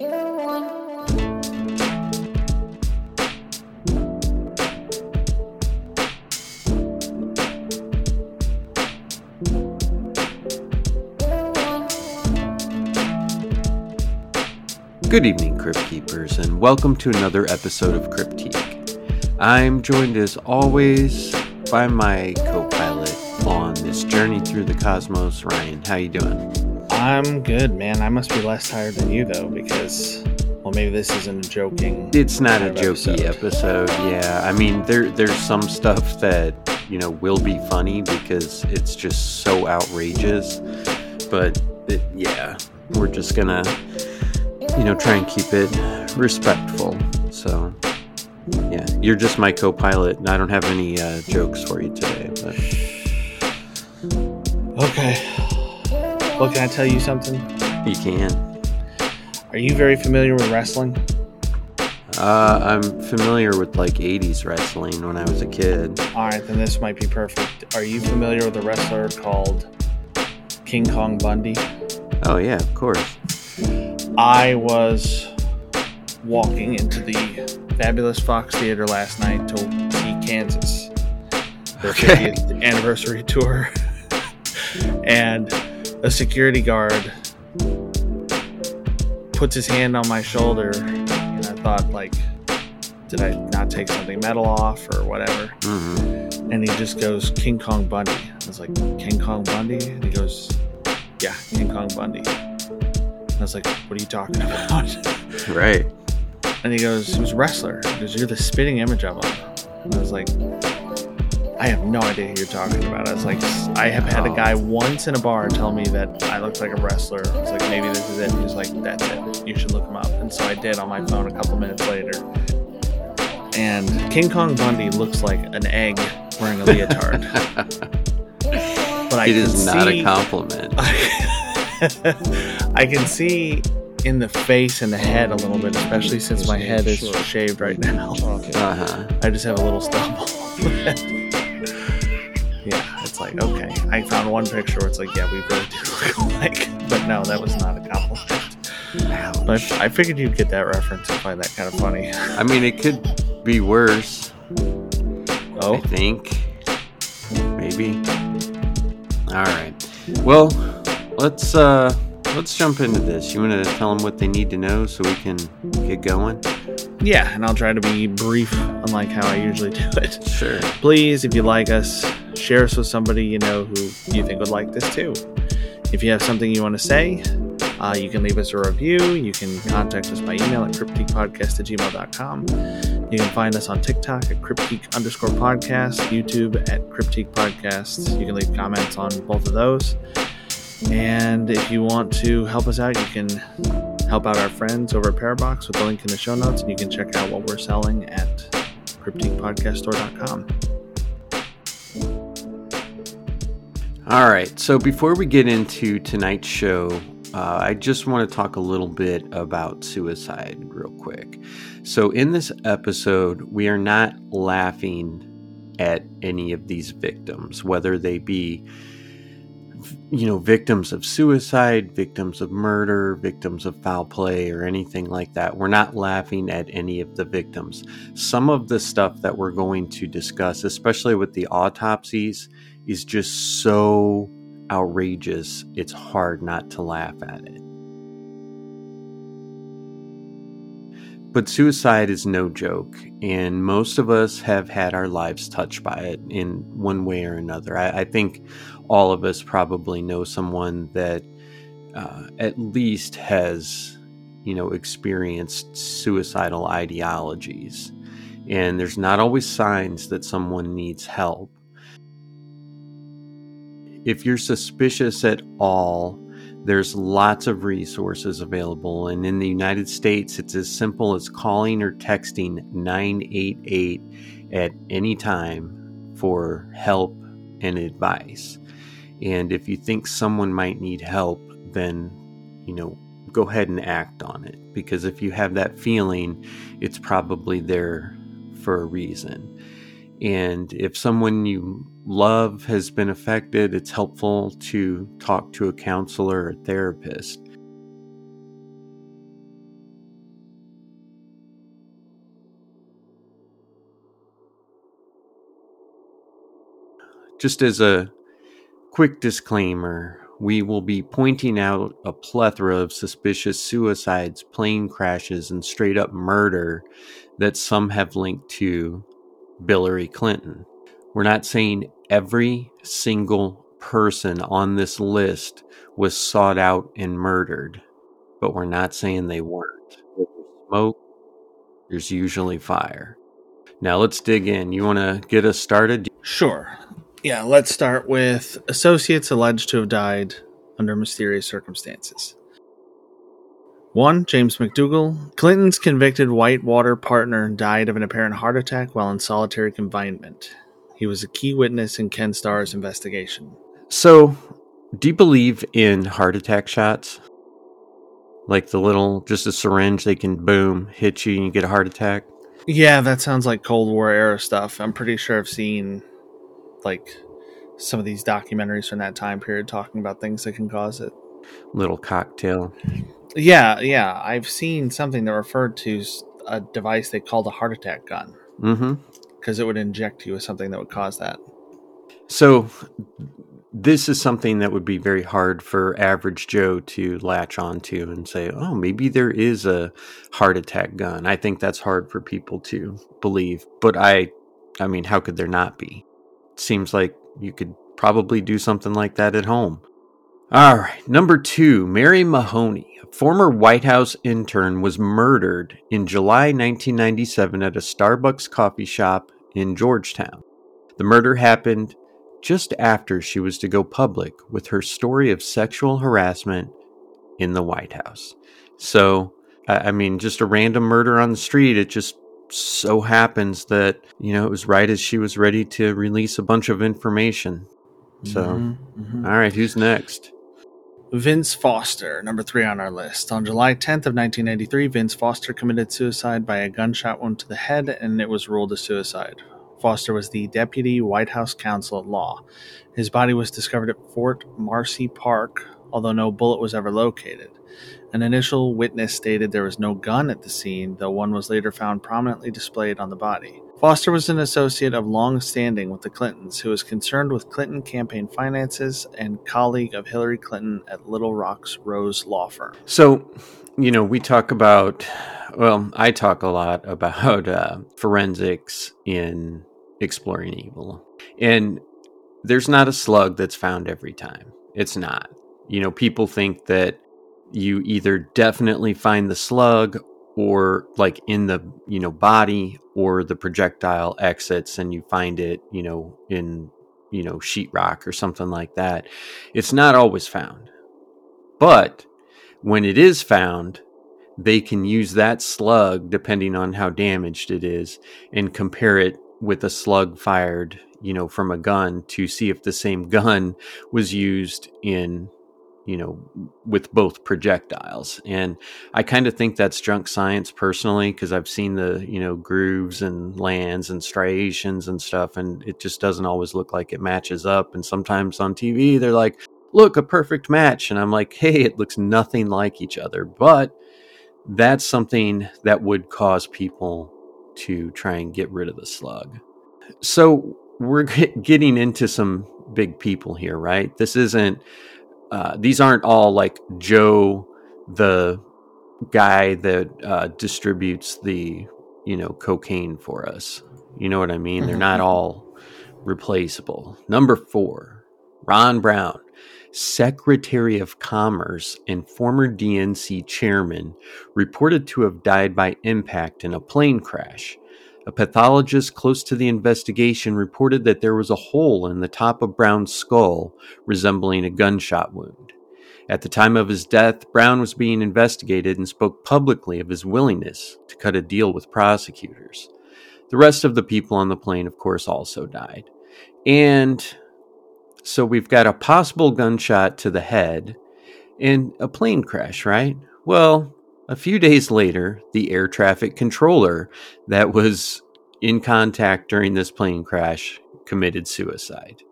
Good evening, Crypt Keepers, and welcome to another episode of Cryptique. I'm joined as always by my co-pilot on this journey through the cosmos, Ryan. How you doing? I'm good, man. I must be less tired than you though, because well, maybe this isn't a joking. It's not a jokey episode. Yeah, I mean there there's some stuff that you know will be funny because it's just so outrageous, but it, yeah, we're just gonna you know try and keep it respectful. So yeah, you're just my co-pilot, and I don't have any uh, jokes for you today. But Okay. Well, can I tell you something? you can. Are you very familiar with wrestling? Uh, I'm familiar with like '80s wrestling when I was a kid. All right, then this might be perfect. Are you familiar with a wrestler called King Kong Bundy? Oh yeah, of course. I was walking into the fabulous Fox Theater last night to see Kansas, their Okay. 50th anniversary tour, and a security guard puts his hand on my shoulder, and I thought, like, did I not take something metal off or whatever? hmm And he just goes, King Kong Bundy. I was like, King Kong Bundy? And he goes, Yeah, King Kong Bundy. And I was like, What are you talking about? Right. And he goes, He was a wrestler. He goes, You're the spitting image of him. And I was like, I have no idea who you're talking about. I was like, I have had a guy once in a bar tell me that I looked like a wrestler. I was like, maybe this is it. He's like, that's it. You should look him up. And so I did on my phone a couple minutes later. And King Kong Bundy looks like an egg wearing a leotard. but I it can is not see- a compliment. I can see in the face and the head a little bit, especially since my head is shaved right now. Uh huh. I just have a little stubble. It's like okay. I found one picture where it's like, yeah, we really do look alike. But no, that was not a compliment. But I figured you'd get that reference and find that kind of funny. I mean, it could be worse. I Oh, think. Maybe. All right. Well, let's uh let's jump into this. You want to tell them what they need to know so we can get going? yeah, and I'll try to be brief, unlike how I usually do it. Sure. Please, if you like us, share us with somebody you know who you think would like this too. If you have something you want to say, uh, you can leave us a review. You can contact us by email at cryptiquepodcast at gmail.com. You can find us on TikTok at cryptique underscore podcast, YouTube at cryptique podcast. You can leave comments on both of those. And if you want to help us out, you can help out our friends over at Parabox with the link in the show notes, and you can check out what we're selling at cryptiquepodcaststore.com. All right. So before we get into tonight's show, uh, I just want to talk a little bit about suicide real quick. So in this episode, we are not laughing at any of these victims, whether they be you know victims of suicide victims of murder victims of foul play or anything like that we're not laughing at any of the victims some of the stuff that we're going to discuss especially with the autopsies is just so outrageous, it's hard not to laugh at it. But suicide is no joke, and most of us have had our lives touched by it in one way or another. I, I think all of us probably know someone that uh, at least has, you know, experienced suicidal ideologies. And there's not always signs that someone needs help if you're suspicious at all, there's lots of resources available. And in the United States, it's as simple as calling or texting 988 at any time for help and advice. And if you think someone might need help, then, you know, go ahead and act on it. Because if you have that feeling, it's probably there for a reason. And if someone you love has been affected, it's helpful to talk to a counselor or therapist. Just as a quick disclaimer, we will be pointing out a plethora of suspicious suicides, plane crashes, and straight up murder that some have linked to Hillary Clinton. We're not saying every single person on this list was sought out and murdered, but we're not saying they weren't. There's smoke, there's usually fire. Now let's dig in. You want to get us started? Sure. Yeah, let's start with associates alleged to have died under mysterious circumstances. 1. James McDougal. Clinton's convicted Whitewater partner died of an apparent heart attack while in solitary confinement. He was a key witness in Ken Starr's investigation. So, do you believe in heart attack shots? Like the little, just a syringe, they can boom, hit you, and you get a heart attack? Yeah, that sounds like Cold War era stuff. I'm pretty sure I've seen like some of these documentaries from that time period talking about things that can cause it. Little cocktail. Yeah, yeah. I've seen something that referred to a device they called a heart attack gun. Mm-hmm. Because it would inject you with something that would cause that. So, this is something that would be very hard for average Joe to latch onto and say, oh, maybe there is a heart attack gun. I think that's hard for people to believe. But I, I mean, how could there not be? It seems like you could probably do something like that at home. All right, number two, Mary Mahoney, a former White House intern, was murdered in July 1997 at a Starbucks coffee shop in Georgetown. The murder happened just after she was to go public with her story of sexual harassment in the White House. So, I mean, just a random murder on the street. It just so happens that, you know, it was right as she was ready to release a bunch of information. So, mm-hmm, mm-hmm. All right, who's next? Vince Foster, number three on our list. On July 10th of 1993, Vince Foster committed suicide by a gunshot wound to the head, and it was ruled a suicide. Foster was the deputy White House counsel at law. His body was discovered at Fort Marcy Park, although no bullet was ever located. An initial witness stated there was no gun at the scene, though one was later found prominently displayed on the body. Foster was an associate of long standing with the Clintons who was concerned with Clinton campaign finances and colleague of Hillary Clinton at Little Rock's Rose Law Firm. So, you know, we talk about, well, I talk a lot about uh, forensics in exploring evil. And there's not a slug that's found every time. It's not. You know, people think that you either definitely find the slug or like in the you know body or the projectile exits and you find it you know in you know sheetrock or something like that it's not always found. But when it is found they can use that slug depending on how damaged it is and compare it with a slug fired you know from a gun to see if the same gun was used in you know, with both projectiles. And I kind of think that's junk science personally because I've seen the, you know, grooves and lands and striations and stuff, and it just doesn't always look like it matches up. And sometimes on TV, they're like, look, a perfect match. And I'm like, hey, it looks nothing like each other. But that's something that would cause people to try and get rid of the slug. So we're getting into some big people here, right? This isn't uh, these aren't all like Joe, the guy that uh, distributes the you know cocaine for us. You know what I mean? They're not mm-hmm. all replaceable. Number four, Ron Brown, Secretary of Commerce and former DNC chairman, reported to have died by impact in a plane crash. A pathologist close to the investigation reported that there was a hole in the top of Brown's skull resembling a gunshot wound. At the time of his death, Brown was being investigated and spoke publicly of his willingness to cut a deal with prosecutors. The rest of the people on the plane, of course, also died. And so we've got a possible gunshot to the head and a plane crash, right? Well, a few days later, the air traffic controller that was in contact during this plane crash committed suicide.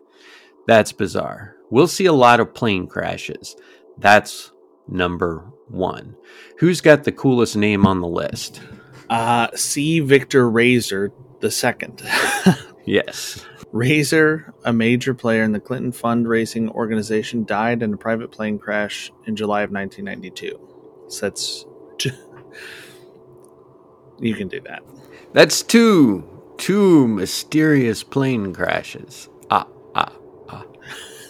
That's bizarre. We'll see a lot of plane crashes. That's number one. Who's got the coolest name on the list? Uh, C. Victor Raiser the second. Yes. Raiser, a major player in the Clinton fundraising organization, died in a private plane crash in July of 1992. So that's. You can do that. That's two. Two mysterious plane crashes. Ah, ah, ah.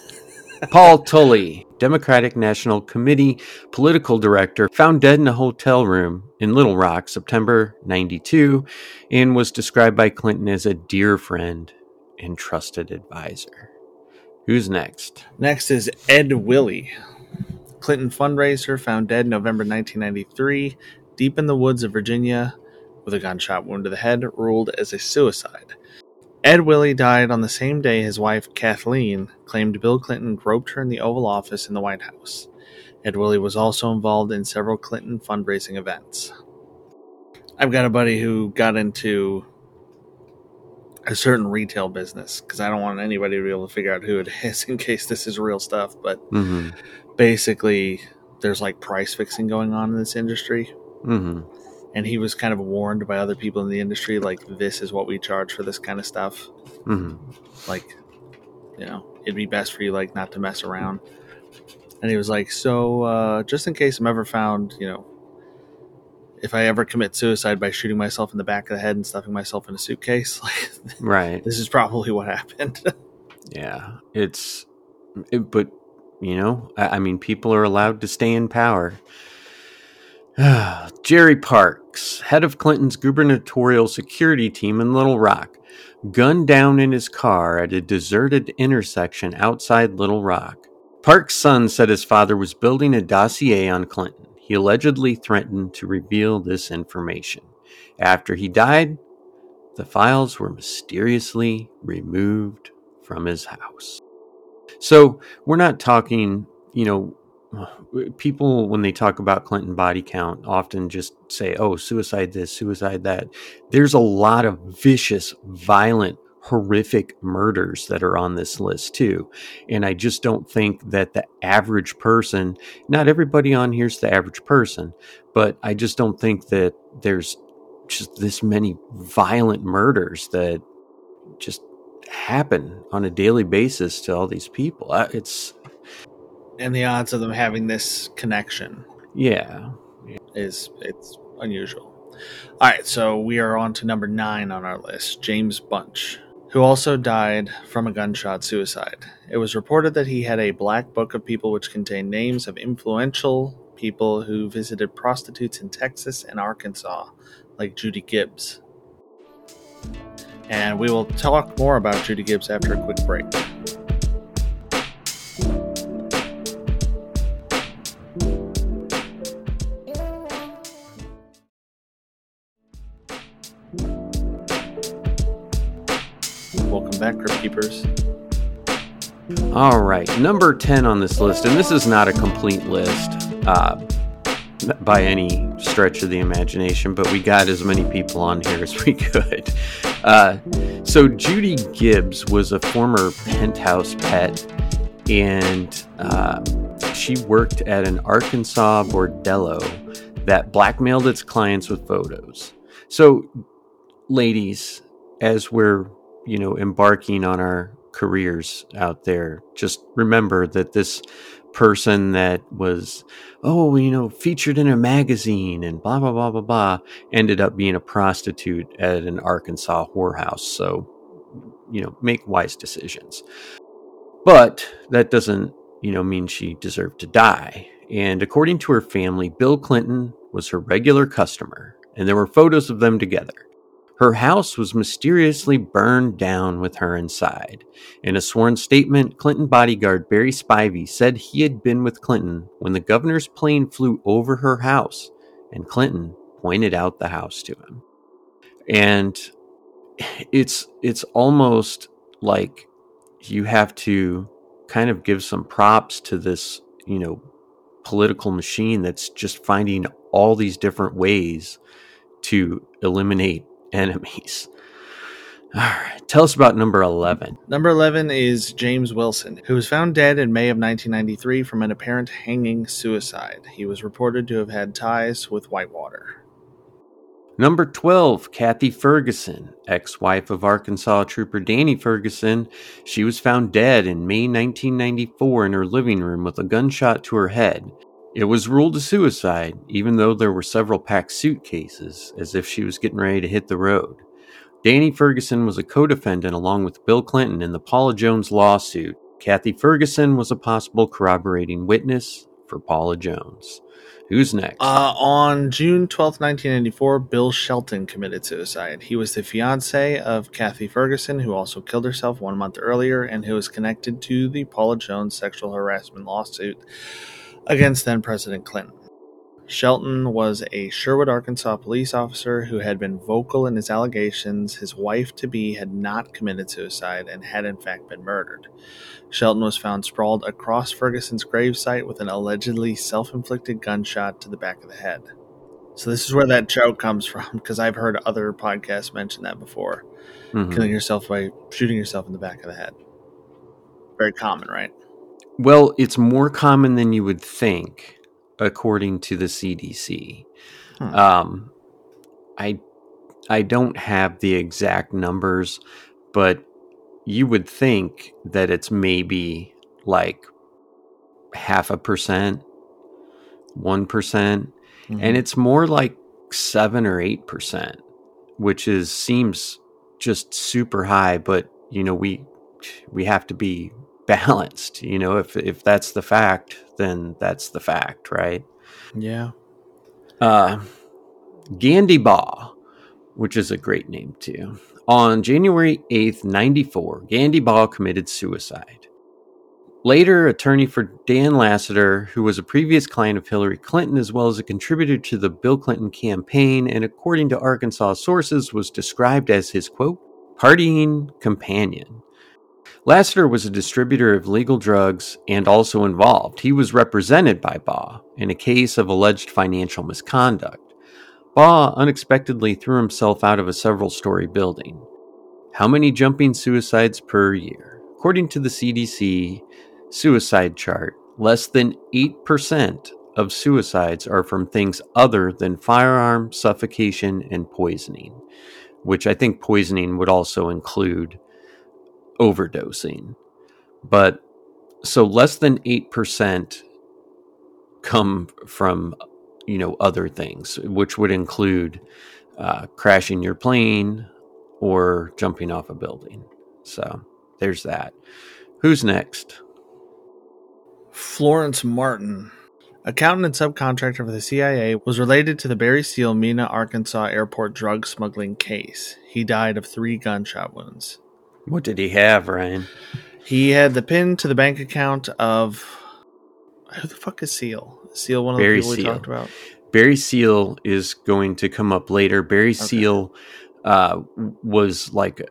Paul Tully, Democratic National Committee political director, found dead in a hotel room in Little Rock, September 92, and was described by Clinton as a dear friend and trusted advisor. Who's next? Next is Ed Willey. Clinton fundraiser found dead November 1993, deep in the woods of Virginia, with a gunshot wound to the head, ruled as a suicide. Ed Willey died on the same day his wife, Kathleen, claimed Bill Clinton groped her in the Oval Office in the White House. Ed Willey was also involved in several Clinton fundraising events. I've got a buddy who got into a certain retail business because I don't want anybody to be able to figure out who it is in case this is real stuff. But Mm-hmm. basically, there's like price fixing going on in this industry. Mm-hmm. And he was kind of warned by other people in the industry, like, this is what we charge for this kind of stuff. Mm-hmm. Like, you know, it'd be best for you, like, not to mess around. And he was like, so, uh, just in case I'm ever found, you know, if I ever commit suicide by shooting myself in the back of the head and stuffing myself in a suitcase, like, Right. this is probably what happened. Yeah. It's, it, but, you know, I, I mean, people are allowed to stay in power. Jerry Parks, head of Clinton's gubernatorial security team in Little Rock, gunned down in his car at a deserted intersection outside Little Rock. Parks' son said his father was building a dossier on Clinton. He allegedly threatened to reveal this information. After he died, the files were mysteriously removed from his house. So we're not talking, you know, people when they talk about Clinton body count often just say, oh, suicide this, suicide that. There's a lot of vicious, violent, horrific murders that are on this list too. And I just don't think that the average person, not everybody on here's the average person, but I just don't think that there's just this many violent murders that just happen on a daily basis to all these people. It's and the odds of them having this connection yeah, is it's unusual. All right, so we are on to number nine on our list, James Bunch, who also died from a gunshot suicide. It was reported that he had a black book of people which contained names of influential people who visited prostitutes in Texas and Arkansas, like Judy Gibbs. And we will talk more about Judy Gibbs after a quick break. Back, Crypt Keepers. All right, number 10 on this list, and this is not a complete list uh, by any stretch of the imagination, but we got as many people on here as we could. Uh, so, Judy Gibbs was a former penthouse pet, and uh, she worked at an Arkansas bordello that blackmailed its clients with photos. So, ladies, as we're you know embarking on our careers out there. Just remember that this person that was oh you know featured in a magazine and blah blah blah blah blah ended up being a prostitute at an arkansas whorehouse. So you know make wise decisions. But that doesn't you know mean she deserved to die. And according to her family bill clinton was her regular customer and there were photos of them together her house was mysteriously burned down with her inside. In a sworn statement, Clinton bodyguard Barry Spivey said he had been with Clinton when the governor's plane flew over her house, and Clinton pointed out the house to him. And it's it's almost like you have to kind of give some props to this, you know, political machine that's just finding all these different ways to eliminate enemies. All right, tell us about number 11. Number 11 is James Wilson, who was found dead in May of 1993 from an apparent hanging suicide. He was reported to have had ties with Whitewater. Number 12, Kathy Ferguson, ex wife of Arkansas Trooper Danny Ferguson. She was found dead in May 1994 in her living room with a gunshot to her head. It was ruled a suicide, even though there were several packed suitcases, as if she was getting ready to hit the road. Danny Ferguson was a co defendant along with Bill Clinton in the Paula Jones lawsuit. Kathy Ferguson was a possible corroborating witness for Paula Jones. Who's next? Uh, on June 12, 1994, Bill Shelton committed suicide. He was the fiance of Kathy Ferguson, who also killed herself one month earlier and who was connected to the Paula Jones sexual harassment lawsuit against then President Clinton. Shelton was a Sherwood, Arkansas police officer who had been vocal in his allegations his wife to be had not committed suicide and had in fact been murdered. Shelton was found sprawled across Ferguson's gravesite with an allegedly self inflicted gunshot to the back of the head. So, this is where that joke comes from because I've heard other podcasts mention that before. Mm-hmm. Killing yourself by shooting yourself in the back of the head. Very common, right? Well, it's more common than you would think, according to the CDC. Hmm. Um, I I don't have the exact numbers, but you would think that it's maybe like half a percent, one mm-hmm. and it's more like seven or eight percent, which is seems just super high. But you know, we we have to be balanced. You know, if if that's the fact, then that's the fact, right? Yeah. Uh, Gandy Baugh, which is a great name too. On January 8th, 94, Gandy Baugh committed suicide. Later, attorney for Dan Lasater who was a previous client of Hillary Clinton as well as a contributor to the Bill Clinton campaign, and according to Arkansas sources, was described as his quote, partying companion. Lasater was a distributor of legal drugs and also involved. He was represented by Baugh in a case of alleged financial misconduct. Baugh unexpectedly threw himself out of a several story building. How many jumping suicides per year? According to the CDC suicide chart, less than 8% of suicides are from things other than firearm, suffocation, and poisoning, which I think poisoning would also include overdosing. But so less than 8% come from, you know, other things, which would include uh, crashing your plane or jumping off a building. So there's that. Who's next? Florence Martin, accountant and subcontractor for the CIA, was related to the Barry Seal Mena, Arkansas airport drug smuggling case. He died of three gunshot wounds. What did he have, Ryan? He had the pin to the bank account of who the fuck is Seal? Seal, one of Barry the people Seal. we talked about. Barry Seal is going to come up later. Barry okay. Seal uh, was like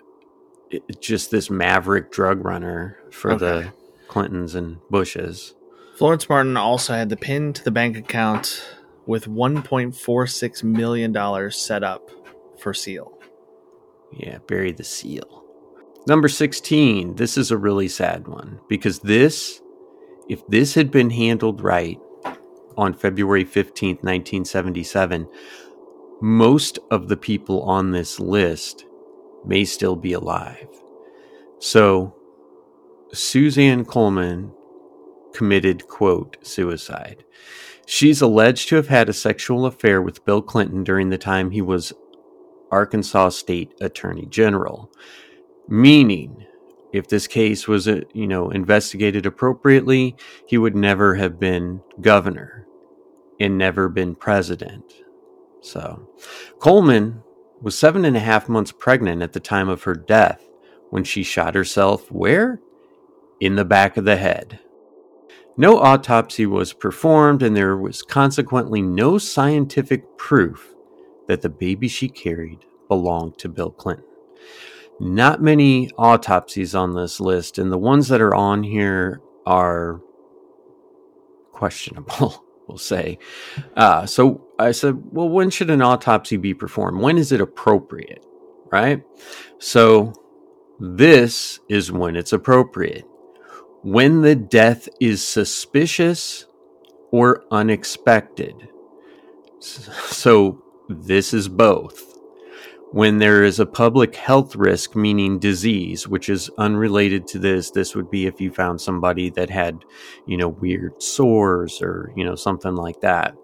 just this maverick drug runner for okay. the Clintons and Bushes. Florence Martin also had the pin to the bank account with $1.46 million set up for Seal. Yeah, Barry the Seal. Number 16, this is a really sad one because this, if this had been handled right on February 15th, 1977, most of the people on this list may still be alive. So, Suzanne Coleman committed, quote, suicide. She's alleged to have had a sexual affair with Bill Clinton during the time he was Arkansas State Attorney General. Meaning, if this case was, uh, you know, investigated appropriately, he would never have been governor and never been president. So, Coleman was seven and a half months pregnant at the time of her death when she shot herself where? In the back of the head. No autopsy was performed, and there was consequently no scientific proof that the baby she carried belonged to Bill Clinton not many autopsies on this list, and the ones that are on here are questionable, we'll say. Uh, so I said, well, when should an autopsy be performed? When is it appropriate? Right? So this is when it's appropriate. When the death is suspicious or unexpected. So this is both. When there is a public health risk, meaning disease, which is unrelated to this, this would be if you found somebody that had, you know, weird sores or, you know, something like that.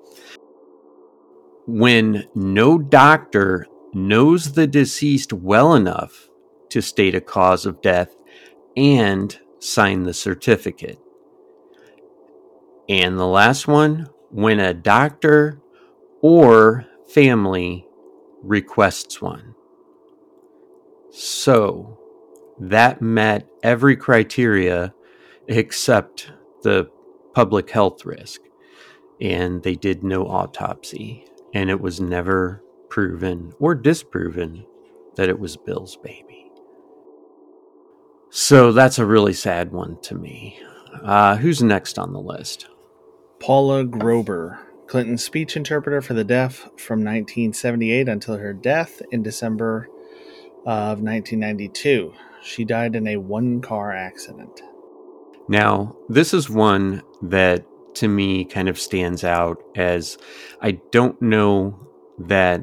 When no doctor knows the deceased well enough to state a cause of death and sign the certificate. And the last one, when a doctor or family requests one. So that met every criteria except the public health risk. And they did no autopsy. And it was never proven or disproven that it was Bill's baby. So that's a really sad one to me. Uh, who's next on the list? Paula Grober, Clinton's speech interpreter for the deaf from 1978 until her death in December of 1992. She died in a one car accident. Now, this is one that to me kind of stands out as I don't know that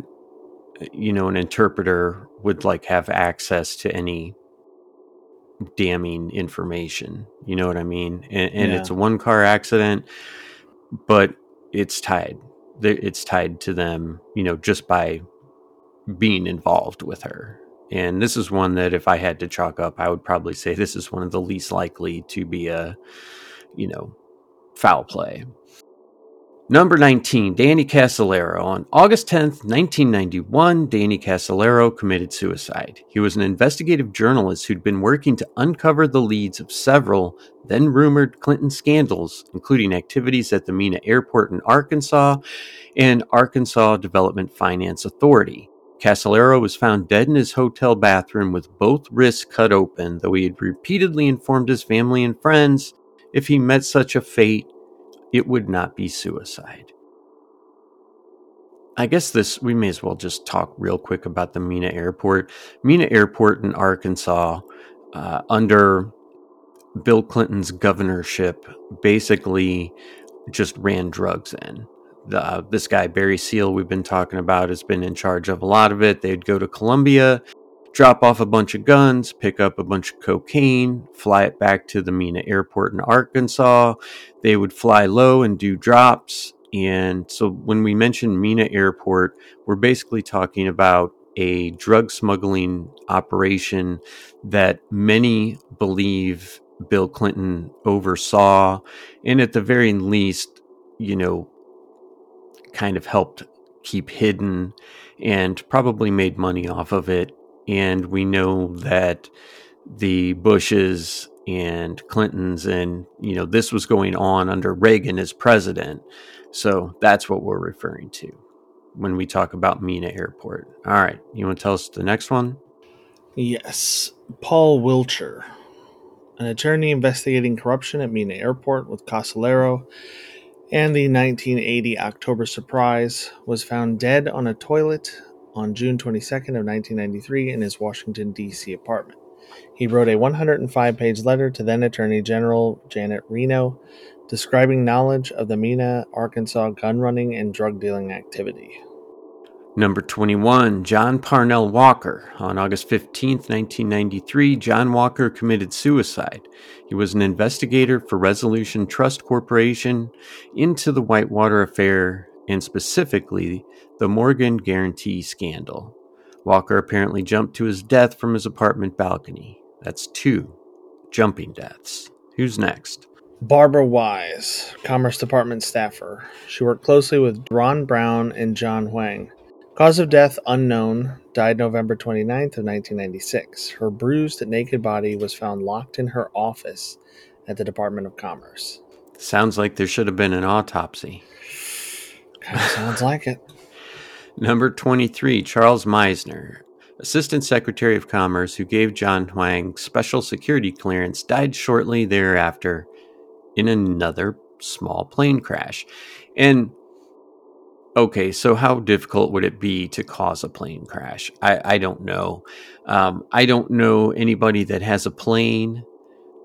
you know an interpreter would like have access to any damning information. You know what I mean? And, and yeah. it's a one car accident, but it's tied. It's tied to them, you know, just by being involved with her. And this is one that if I had to chalk up, I would probably say this is one of the least likely to be a, you know, foul play. Number 19, Danny Casolaro. On August 10th, 1991, Danny Casolaro committed suicide. He was an investigative journalist who'd been working to uncover the leads of several then rumored Clinton scandals, including activities at the Mena Airport in Arkansas and Arkansas Development Finance Authority. Casolaro was found dead in his hotel bathroom with both wrists cut open, though he had repeatedly informed his family and friends if he met such a fate, it would not be suicide. I guess this, we may as well just talk real quick about the Mena Airport. Mena Airport in Arkansas, uh, under Bill Clinton's governorship, basically just ran drugs in. The, uh, this guy, Barry Seal, we've been talking about, has been in charge of a lot of it. They'd go to Colombia, drop off a bunch of guns, pick up a bunch of cocaine, fly it back to the Mena Airport in Arkansas. They would fly low and do drops. And so when we mention Mena Airport, we're basically talking about a drug smuggling operation that many believe Bill Clinton oversaw, and at the very least, you know, kind of helped keep hidden and probably made money off of it and we know that the Bushes and Clintons and you know this was going on under Reagan as president. So that's what we're referring to when we talk about Mena Airport. All right, you want to tell us the next one? Yes, Paul Wilcher, an attorney investigating corruption at Mena Airport with Casolaro and the 1980 October surprise, was found dead on a toilet on June 22nd of 1993 in his Washington D.C. apartment. He wrote a 105 page letter to then Attorney General Janet Reno describing knowledge of the Mena, Arkansas gun running and drug dealing activity. Number 21, John Parnell Walker. On August 15, 1993, John Walker committed suicide. He was an investigator for Resolution Trust Corporation into the Whitewater affair and specifically the Morgan Guaranty scandal. Walker apparently jumped to his death from his apartment balcony. That's two jumping deaths. Who's next? Barbara Wise, Commerce Department staffer. She worked closely with Ron Brown and John Huang. Cause of death unknown, died November 29th of 1996. Her bruised naked body was found locked in her office at the Department of Commerce. Sounds like there should have been an autopsy. Sounds like it. Number 23, Charles Meissner, Assistant Secretary of Commerce who gave John Huang special security clearance, died shortly thereafter in another small plane crash. And okay, so how difficult would it be to cause a plane crash? I, I don't know. Um, I don't know anybody that has a plane,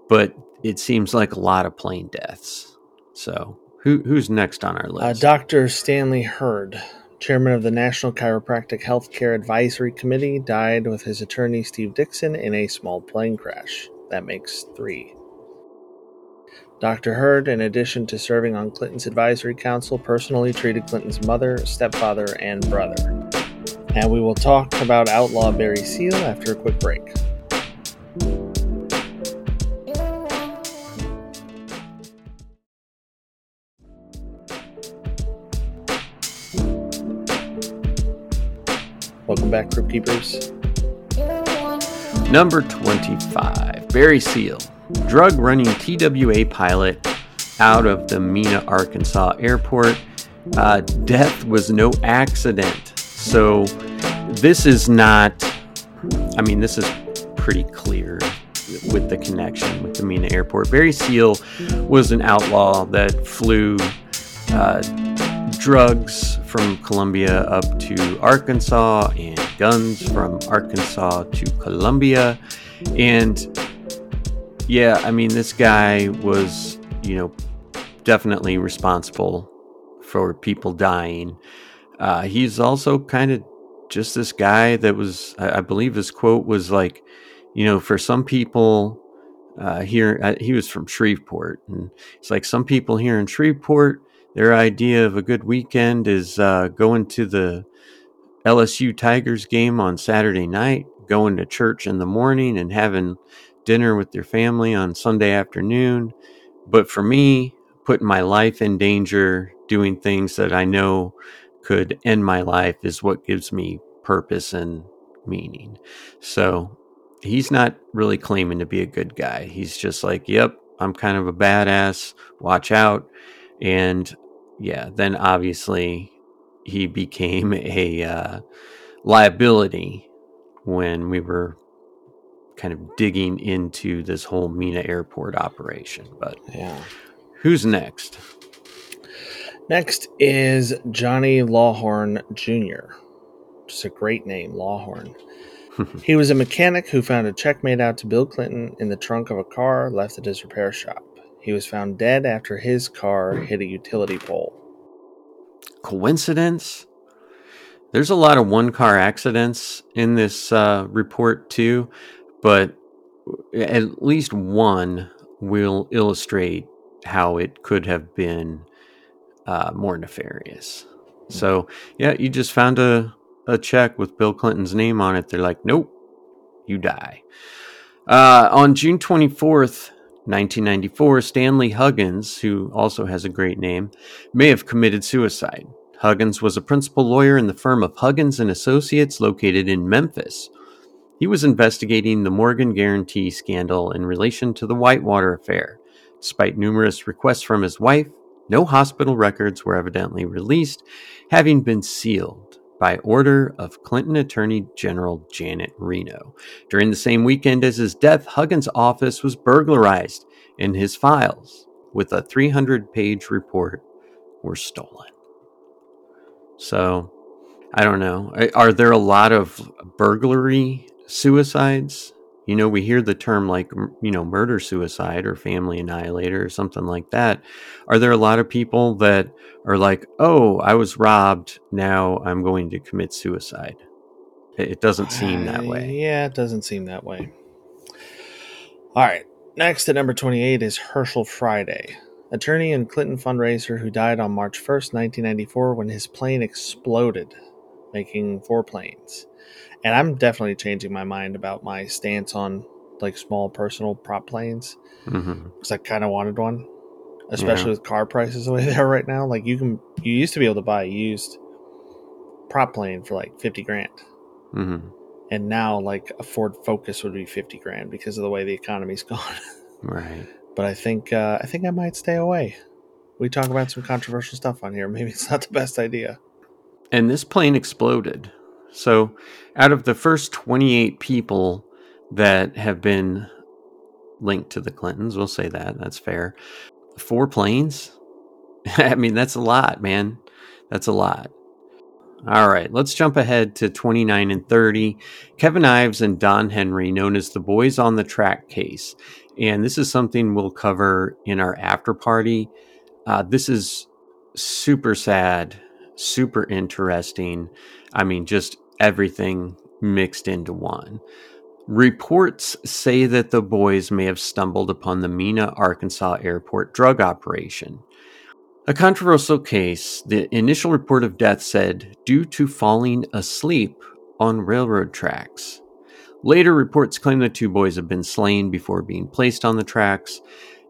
but it seems like a lot of plane deaths. So who, who's next on our list? Uh, Dr. Stanley Hurd, chairman of the National Chiropractic Healthcare Advisory Committee, died with his attorney Steve Dixon in a small plane crash. That makes three. Dr. Hurd, in addition to serving on Clinton's advisory council, personally treated Clinton's mother, stepfather, and brother. And we will talk about outlaw Barry Seal after a quick break. Welcome back, Crypt Keepers. Number 25, Barry Seal, drug running TWA pilot out of the Mena, Arkansas airport. Uh, death was no accident. So, this is not, I mean, this is pretty clear with the connection with the Mena airport. Barry Seal was an outlaw that flew uh, drugs from Colombia up to Arkansas and guns from Arkansas to Colombia. And yeah, I mean, this guy was, you know, definitely responsible for people dying. Uh, he's also kind of just this guy that was, I, I, believe his quote was like, you know, for some people uh, here, uh, he was from Shreveport. And it's like some people here in Shreveport, their idea of a good weekend is uh, going to the LSU Tigers game on Saturday night, going to church in the morning, and having dinner with their family on Sunday afternoon. But for me, putting my life in danger, doing things that I know could end my life is what gives me purpose and meaning. So he's not really claiming to be a good guy. He's just like, yep, I'm kind of a badass. Watch out. And yeah, then obviously he became a uh, liability when we were kind of digging into this whole Mena Airport operation. But yeah, who's next? Next is Johnny Lawhorn Jr. Just a great name, Lawhorn. he was a mechanic who found a check made out to Bill Clinton in the trunk of a car left at his repair shop. He was found dead after his car hit a utility pole. Coincidence? There's a lot of one car accidents in this uh, report, too, but at least one will illustrate how it could have been uh, more nefarious. So, yeah, you just found a, a check with Bill Clinton's name on it. They're like, nope, you die. Uh, on June 24th, 1994, Stanley Huggins, who also has a great name, may have committed suicide. Huggins was a principal lawyer in the firm of Huggins and Associates located in Memphis. He was investigating the Morgan Guaranty scandal in relation to the Whitewater affair. Despite numerous requests from his wife, no hospital records were evidently released, having been sealed by order of Clinton Attorney General Janet Reno. During the same weekend as his death, Huggins' office was burglarized and his files, with a 300 page report, were stolen. So, I don't know. Are there a lot of burglary suicides? You know, we hear the term like, you know, murder suicide or family annihilator or something like that. Are there a lot of people that are like, oh, I was robbed. Now I'm going to commit suicide? It doesn't seem that uh, way. Yeah, it doesn't seem that way. All right. Next at number 28 is Herschel Friday, attorney and Clinton fundraiser who died on March 1st, 1994, when his plane exploded, making four planes and I'm definitely changing my mind about my stance on like small personal prop planes because mm-hmm. I kind of wanted one, especially yeah. with car prices the way they are right now. Like you can, you used to be able to buy a used prop plane for like fifty grand, mm-hmm. and now like a Ford Focus would be fifty grand because of the way the economy's gone. right. But I think uh, I think I might stay away. We talk about some controversial stuff on here. Maybe it's not the best idea. And this plane exploded. So, out of the first 28 people that have been linked to the Clintons, we'll say that, that's fair. Four planes? I mean, that's a lot, man. That's a lot. All right, let's jump ahead to 29 and 30. Kevin Ives and Don Henry, known as the Boys on the Track case. And this is something we'll cover in our after party. Uh, this is super sad super interesting. I mean, just everything mixed into one. Reports say that the boys may have stumbled upon the Mena, Arkansas airport drug operation. A controversial case, the initial report of death said due to falling asleep on railroad tracks. Later reports claim the two boys have been slain before being placed on the tracks,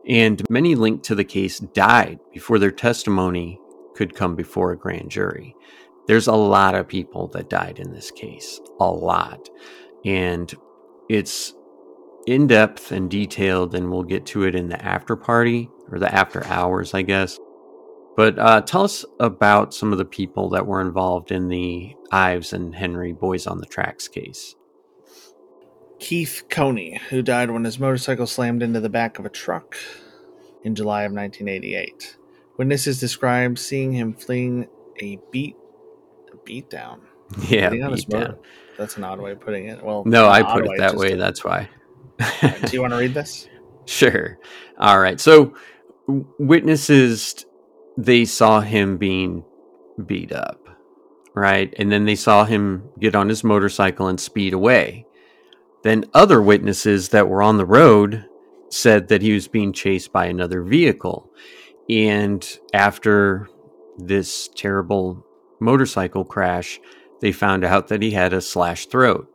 and many linked to the case died before their testimony could come before a grand jury. There's a lot of people that died in this case, a lot. And it's in depth and detailed, and we'll get to it in the after party or the after hours, I guess. But uh, tell us about some of the people that were involved in the Ives and Henry Boys on the Tracks case. Keith Coney, who died when his motorcycle slammed into the back of a truck in July of 1988. Witnesses described seeing him fleeing a beat beat down. Yeah. That's an odd way of putting it. Well, no, I put it that way. A... That's why. do you want to read this? Sure. All right. So, witnesses they saw him being beat up, right? And then they saw him get on his motorcycle and speed away. Then other witnesses that were on the road said that he was being chased by another vehicle. And after this terrible motorcycle crash, they found out that he had a slashed throat.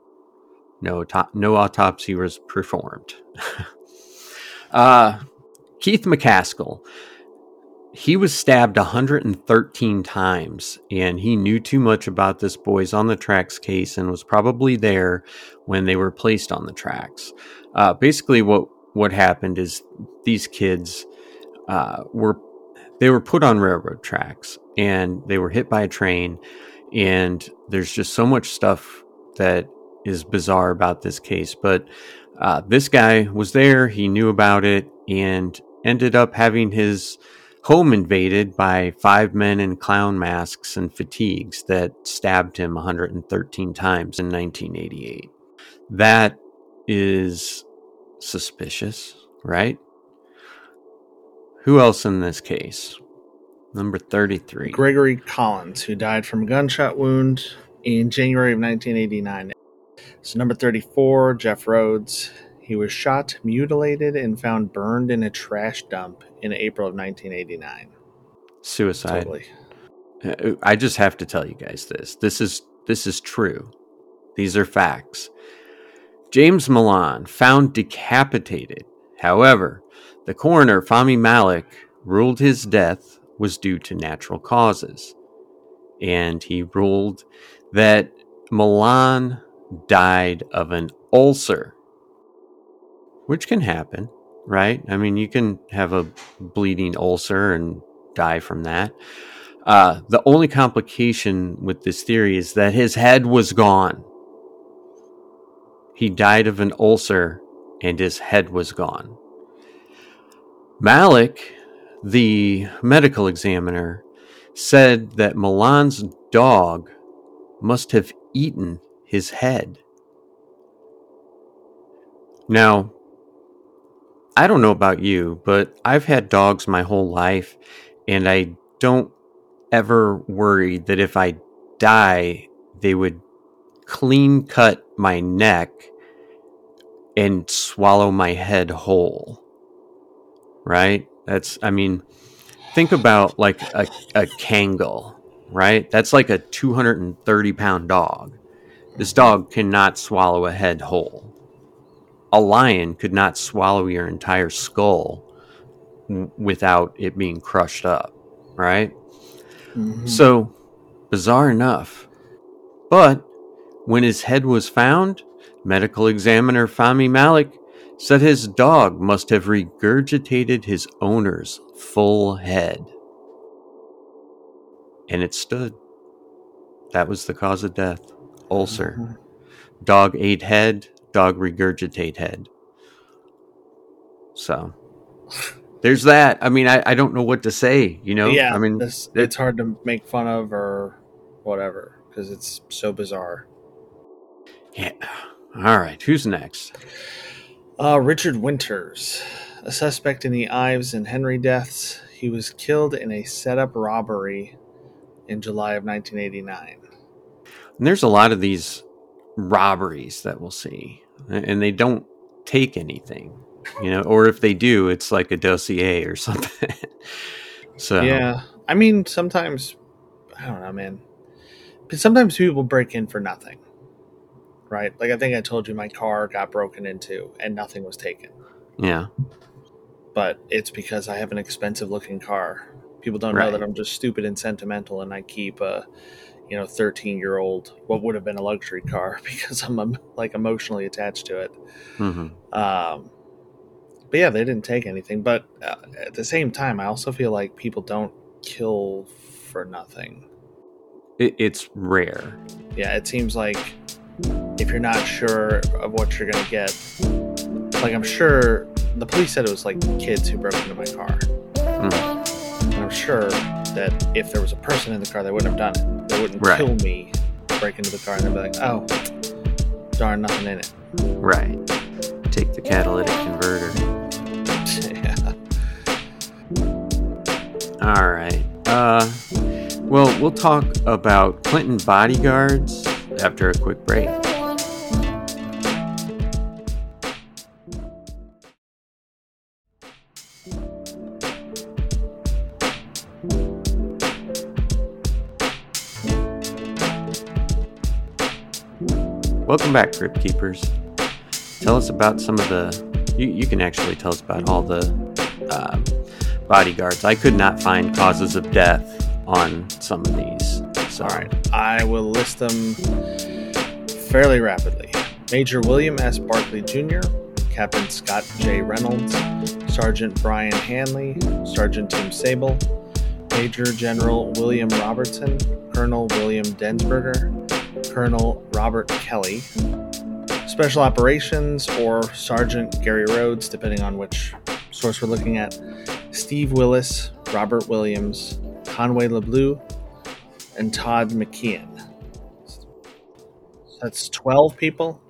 No, no autopsy was performed. uh, Keith McCaskill, he was stabbed 113 times, and he knew too much about this Boys on the Tracks case and was probably there when they were placed on the tracks. Uh, basically, what what happened is these kids uh, were they were put on railroad tracks and they were hit by a train and there's just so much stuff that is bizarre about this case. But uh, this guy was there he knew about it and ended up having his home invaded by five men in clown masks and fatigues that stabbed him 113 times in 1988 that is suspicious right who else in this case? Number 33. Gregory Collins, who died from a gunshot wound in January of 1989. So, number 34, Jeff Rhodes. He was shot, mutilated, and found burned in a trash dump in April of 1989. Suicide. Totally. Uh, I just have to tell you guys this. This is this is true. These are facts. James Milan found decapitated. However, the coroner, Fahmy Malak, ruled his death was due to natural causes. And he ruled that Milan died of an ulcer, which can happen, right? I mean, you can have a bleeding ulcer and die from that. Uh, the only complication with this theory is that his head was gone. He died of an ulcer and his head was gone. Malak, the medical examiner, said that Milan's dog must have eaten his head. Now, I don't know about you, but I've had dogs my whole life, and I don't ever worry that if I die, they would clean cut my neck and swallow my head whole right? That's, I mean, think about like a, a Kangal, right? That's like a 230 pound dog. This dog cannot swallow a head whole. A lion could not swallow your entire skull without it being crushed up, right? Mm-hmm. So, bizarre enough. But when his head was found, medical examiner Fahmy Malak said his dog must have regurgitated his owner's full head. And it stood. That was the cause of death. Ulcer. Mm-hmm. Dog ate head, dog regurgitate head. So there's that. I mean, I, I don't know what to say, you know? Yeah. I mean, this, it's hard to make fun of or whatever because it's so bizarre. Yeah. All right. Who's next? Uh, Richard Winters, a suspect in the Ives and Henry deaths. He was killed in a setup robbery in July of 1989. And there's a lot of these robberies that we'll see, and they don't take anything, you know, or if they do, it's like a dossier or something. so, Yeah, I mean, sometimes I don't know, man. But sometimes people break in for nothing, right? Like I think I told you, my car got broken into and nothing was taken. yeah, But it's because I have an expensive-looking car. People don't know that I'm just stupid and sentimental, and I keep a, you know, 13-year-old what would have been a luxury car because I'm um, like emotionally attached to it. hmm Um, but yeah, they didn't take anything. But uh, at the same time, I also feel like people don't kill for nothing. it, it's rare. Yeah, it seems like if you're not sure of what you're gonna get, like I'm sure the police said it was like kids who broke into my car. Mhm. And I'm sure that if there was a person in the car, they wouldn't have done it. They wouldn't Right. kill me, break into the car, and they'd be like, "Oh, darn, nothing in it." Right. Take the catalytic converter. yeah. All right. Uh, well, we'll talk about Clinton bodyguards after a quick break. Welcome back, Crypt Keepers. Tell us about some of the. You, you can actually tell us about all the um, bodyguards. I could not find causes of death on some of these. So, All right, I will list them fairly rapidly. Major William S. Barkley Jr., Captain Scott J. Reynolds, Sergeant Brian Hanley, Sergeant Tim Sable, Major General William Robertson, Colonel William Densberger, Colonel Robert Kelly, Special Operations or Sergeant Gary Rhodes, depending on which source we're looking at, Steve Willis, Robert Williams, Conway LeBleu, and Todd McKeehan. That's 12 people?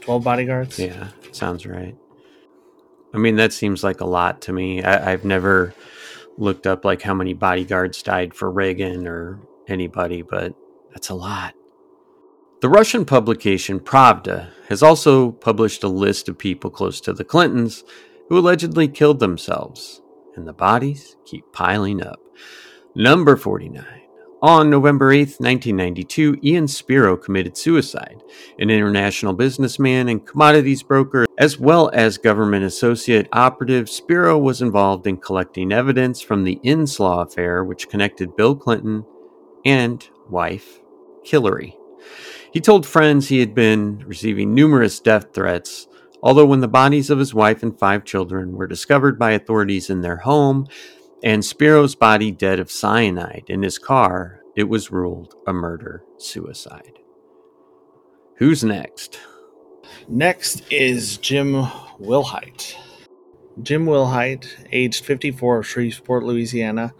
12 bodyguards? yeah, sounds right. I mean, that seems like a lot to me. I, I've never looked up like how many bodyguards died for Reagan or anybody, but that's a lot. The Russian publication Pravda has also published a list of people close to the Clintons who allegedly killed themselves, and the bodies keep piling up. Number 49. On November 8th, 1992, Ian Spiro committed suicide. An international businessman and commodities broker, as well as government associate operative, Spiro was involved in collecting evidence from the Inslaw affair, which connected Bill Clinton and wife Hillary. He told friends he had been receiving numerous death threats, although when the bodies of his wife and five children were discovered by authorities in their home, and Spiro's body dead of cyanide in his car, it was ruled a murder suicide. Who's next? Next is Jim Wilhite. Jim Wilhite, aged 54 of Shreveport, Louisiana,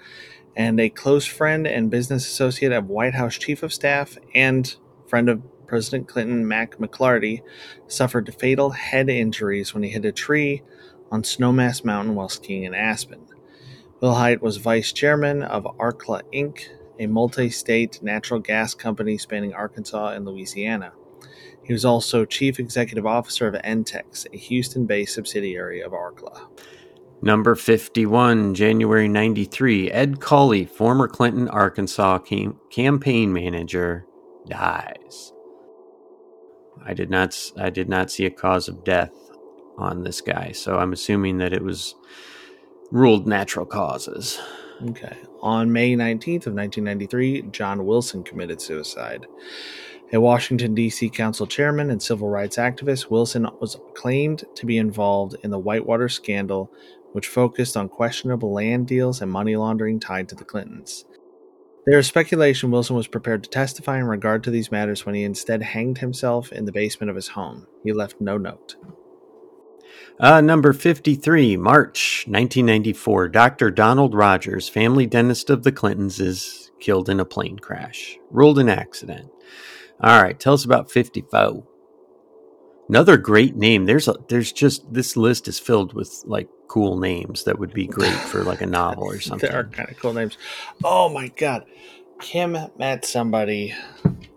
and a close friend and business associate of White House Chief of Staff and friend of President Clinton, Mac McLarty, suffered fatal head injuries when he hit a tree on Snowmass Mountain while skiing in Aspen. Wilhite was vice chairman of Arkla Inc., a multi state natural gas company spanning Arkansas and Louisiana. He was also chief executive officer of Entex, a Houston based subsidiary of Arkla. Number 51, January 93, Ed Colley, former Clinton, Arkansas cam- campaign manager, dies. I did not I did not see a cause of death on this guy, so I'm assuming that it was ruled natural causes. Okay. On May 19th of 1993, John Wilson committed suicide. A Washington, D.C. council chairman and civil rights activist, Wilson was claimed to be involved in the Whitewater scandal, which focused on questionable land deals and money laundering tied to the Clintons. There is speculation Wilson was prepared to testify in regard to these matters when he instead hanged himself in the basement of his home. He left no note. Uh, number 53, March 1994, Dr. Donald Rogers, family dentist of the Clintons, is killed in a plane crash, ruled an accident. All right, tell us about 54. Another great name. There's a, there's just this list is filled with like cool names that would be great for like a novel or something. there are kind of cool names. Oh my god, Kim met somebody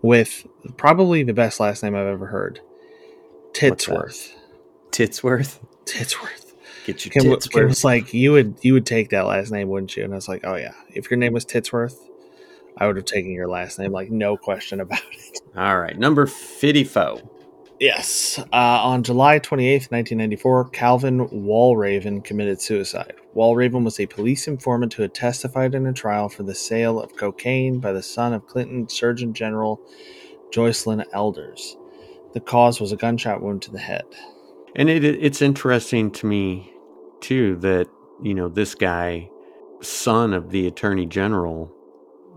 with probably the best last name I've ever heard. Titsworth. Titsworth. Titsworth. Get your Kim, tits Kim was like, you would you would take that last name, wouldn't you? And I was like, oh yeah. If your name was Titsworth, I would have taken your last name, like no question about it. All right, number fifty-four. Yes. Uh, on July 28th, 1994, Calvin Walraven committed suicide. Walraven was a police informant who had testified in a trial for the sale of cocaine by the son of Clinton Surgeon General Joycelyn Elders. The cause was a gunshot wound to the head. And it, it's interesting to me too that you know this guy, son of the attorney general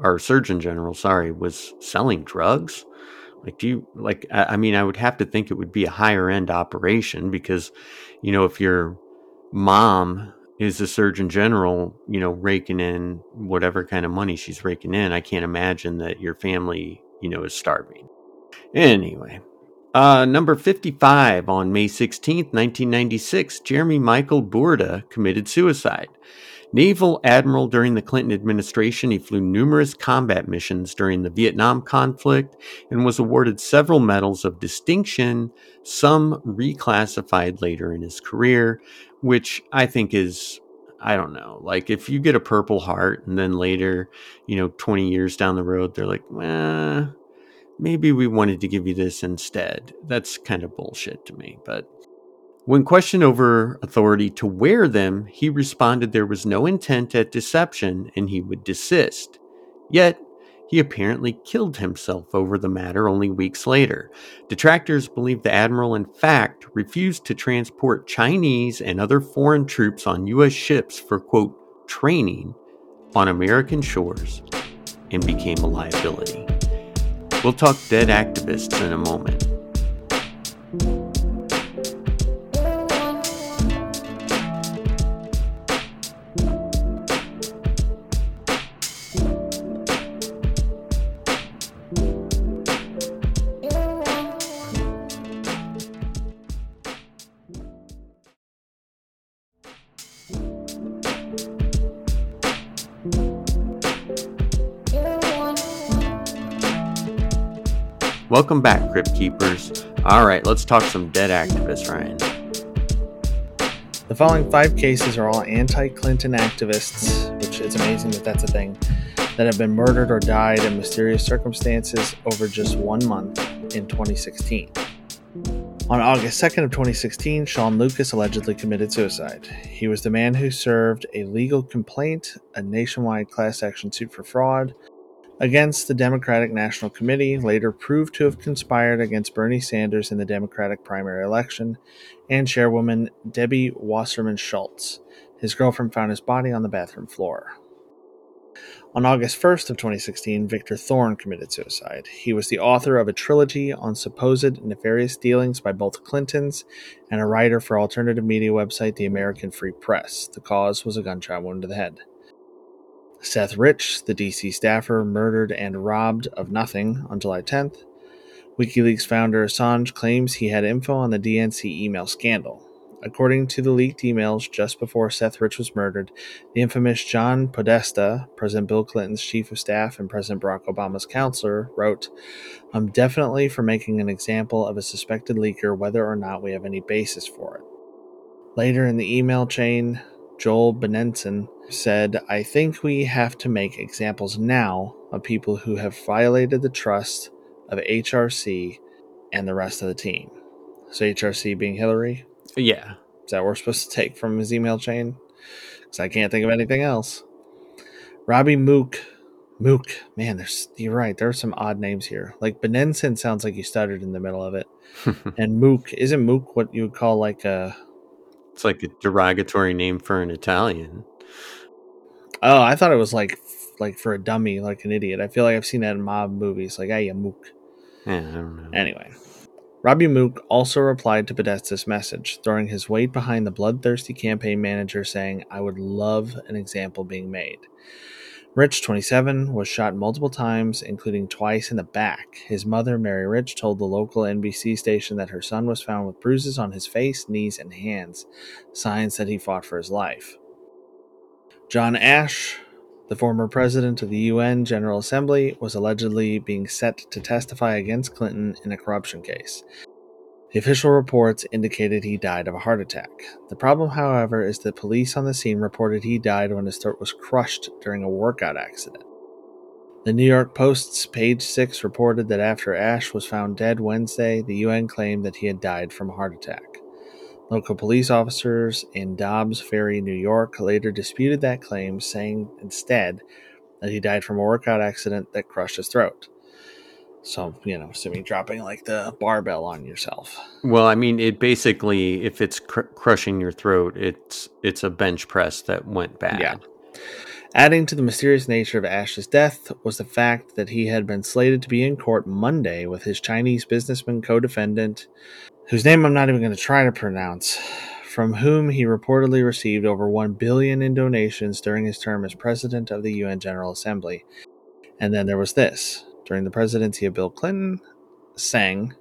or surgeon general, sorry, was selling drugs. Like, do you like? I, mean, I would have to think it would be a higher end operation because, you know, if your mom is the surgeon general, you know, raking in whatever kind of money she's raking in, I can't imagine that your family, you know, is starving. Anyway, uh, number 55 on May 16th, 1996, Jeremy Michael Boorda committed suicide. Naval admiral during the Clinton administration, he flew numerous combat missions during the Vietnam conflict and was awarded several medals of distinction, some reclassified later in his career, which I think is I don't know. Like if you get a Purple Heart and then later, you know, 20 years down the road, they're like, well, maybe we wanted to give you this instead. That's kind of bullshit to me. But when questioned over authority to wear them, he responded there was no intent at deception and he would desist. Yet, he apparently killed himself over the matter only weeks later. Detractors believe the admiral, in fact, refused to transport Chinese and other foreign troops on U.S. ships for, quote, training on American shores and became a liability. We'll talk dead activists in a moment. Welcome back, Crypt Keepers. All right, let's talk some dead activists, Ryan. The following five cases are all anti Clinton activists, which is amazing that that's a thing, that have been murdered or died in mysterious circumstances over just one month in 2016. On August 2nd of 2016, Sean Lucas allegedly committed suicide. He was the man who served a legal complaint, a nationwide class action suit for fraud, against the Democratic National Committee, later proved to have conspired against Bernie Sanders in the Democratic primary election, and chairwoman Debbie Wasserman Schultz. His girlfriend found his body on the bathroom floor. On August 1st of 2016, Victor Thorn committed suicide. He was the author of a trilogy on supposed nefarious dealings by both Clintons and a writer for alternative media website The American Free Press. The cause was a gunshot wound to the head. Seth Rich, the DC staffer, murdered and robbed of nothing on July 10th. WikiLeaks founder Assange claims he had info on the DNC email scandal. According to the leaked emails just before Seth Rich was murdered, the infamous John Podesta, President Bill Clinton's chief of staff and President Barack Obama's counselor, wrote, I'm definitely for making an example of a suspected leaker whether or not we have any basis for it. Later in the email chain, Joel Benenson said, I think we have to make examples now of people who have violated the trust of HRC and the rest of the team. So, HRC being Hillary? Yeah. Is that what we're supposed to take from his email chain? Because I can't think of anything else. Robbie Mook. Mook. Man, there's you're right. There are some odd names here. Like Benenson sounds like you stuttered in the middle of it. and Mook. Isn't Mook what you would call like a It's like a derogatory name for an Italian. Oh, I thought it was like like for a dummy, like an idiot. I feel like I've seen that in mob movies, like hey, a mook. Yeah, I don't know. Anyway, Robbie Mook also replied to Podesta's message, throwing his weight behind the bloodthirsty campaign manager, saying, "I would love an example being made." Rich, 27, was shot multiple times, including twice in the back. His mother, Mary Rich, told the local NBC station that her son was found with bruises on his face, knees, and hands, signs that he fought for his life. John Ashe, the former president of the UN General Assembly, was allegedly being set to testify against Clinton in a corruption case. The official reports indicated he died of a heart attack. The problem, however, is that police on the scene reported he died when his throat was crushed during a workout accident. The New York Post's page 6 reported that after Ashe was found dead Wednesday, the UN claimed that he had died from a heart attack. Local police officers in Dobbs Ferry, New York, later disputed that claim, saying instead that he died from a workout accident that crushed his throat. So, you know, assuming dropping like the barbell on yourself. Well, I mean, it basically, if it's cr- crushing your throat, it's it's a bench press that went bad. Yeah. Adding to the mysterious nature of Ashe's death was the fact that he had been slated to be in court Monday with his Chinese businessman co defendant, whose name I'm not even going to try to pronounce, from whom he reportedly received over 1 billion in donations during his term as president of the UN General Assembly. And then there was this during the presidency of Bill Clinton, Sang,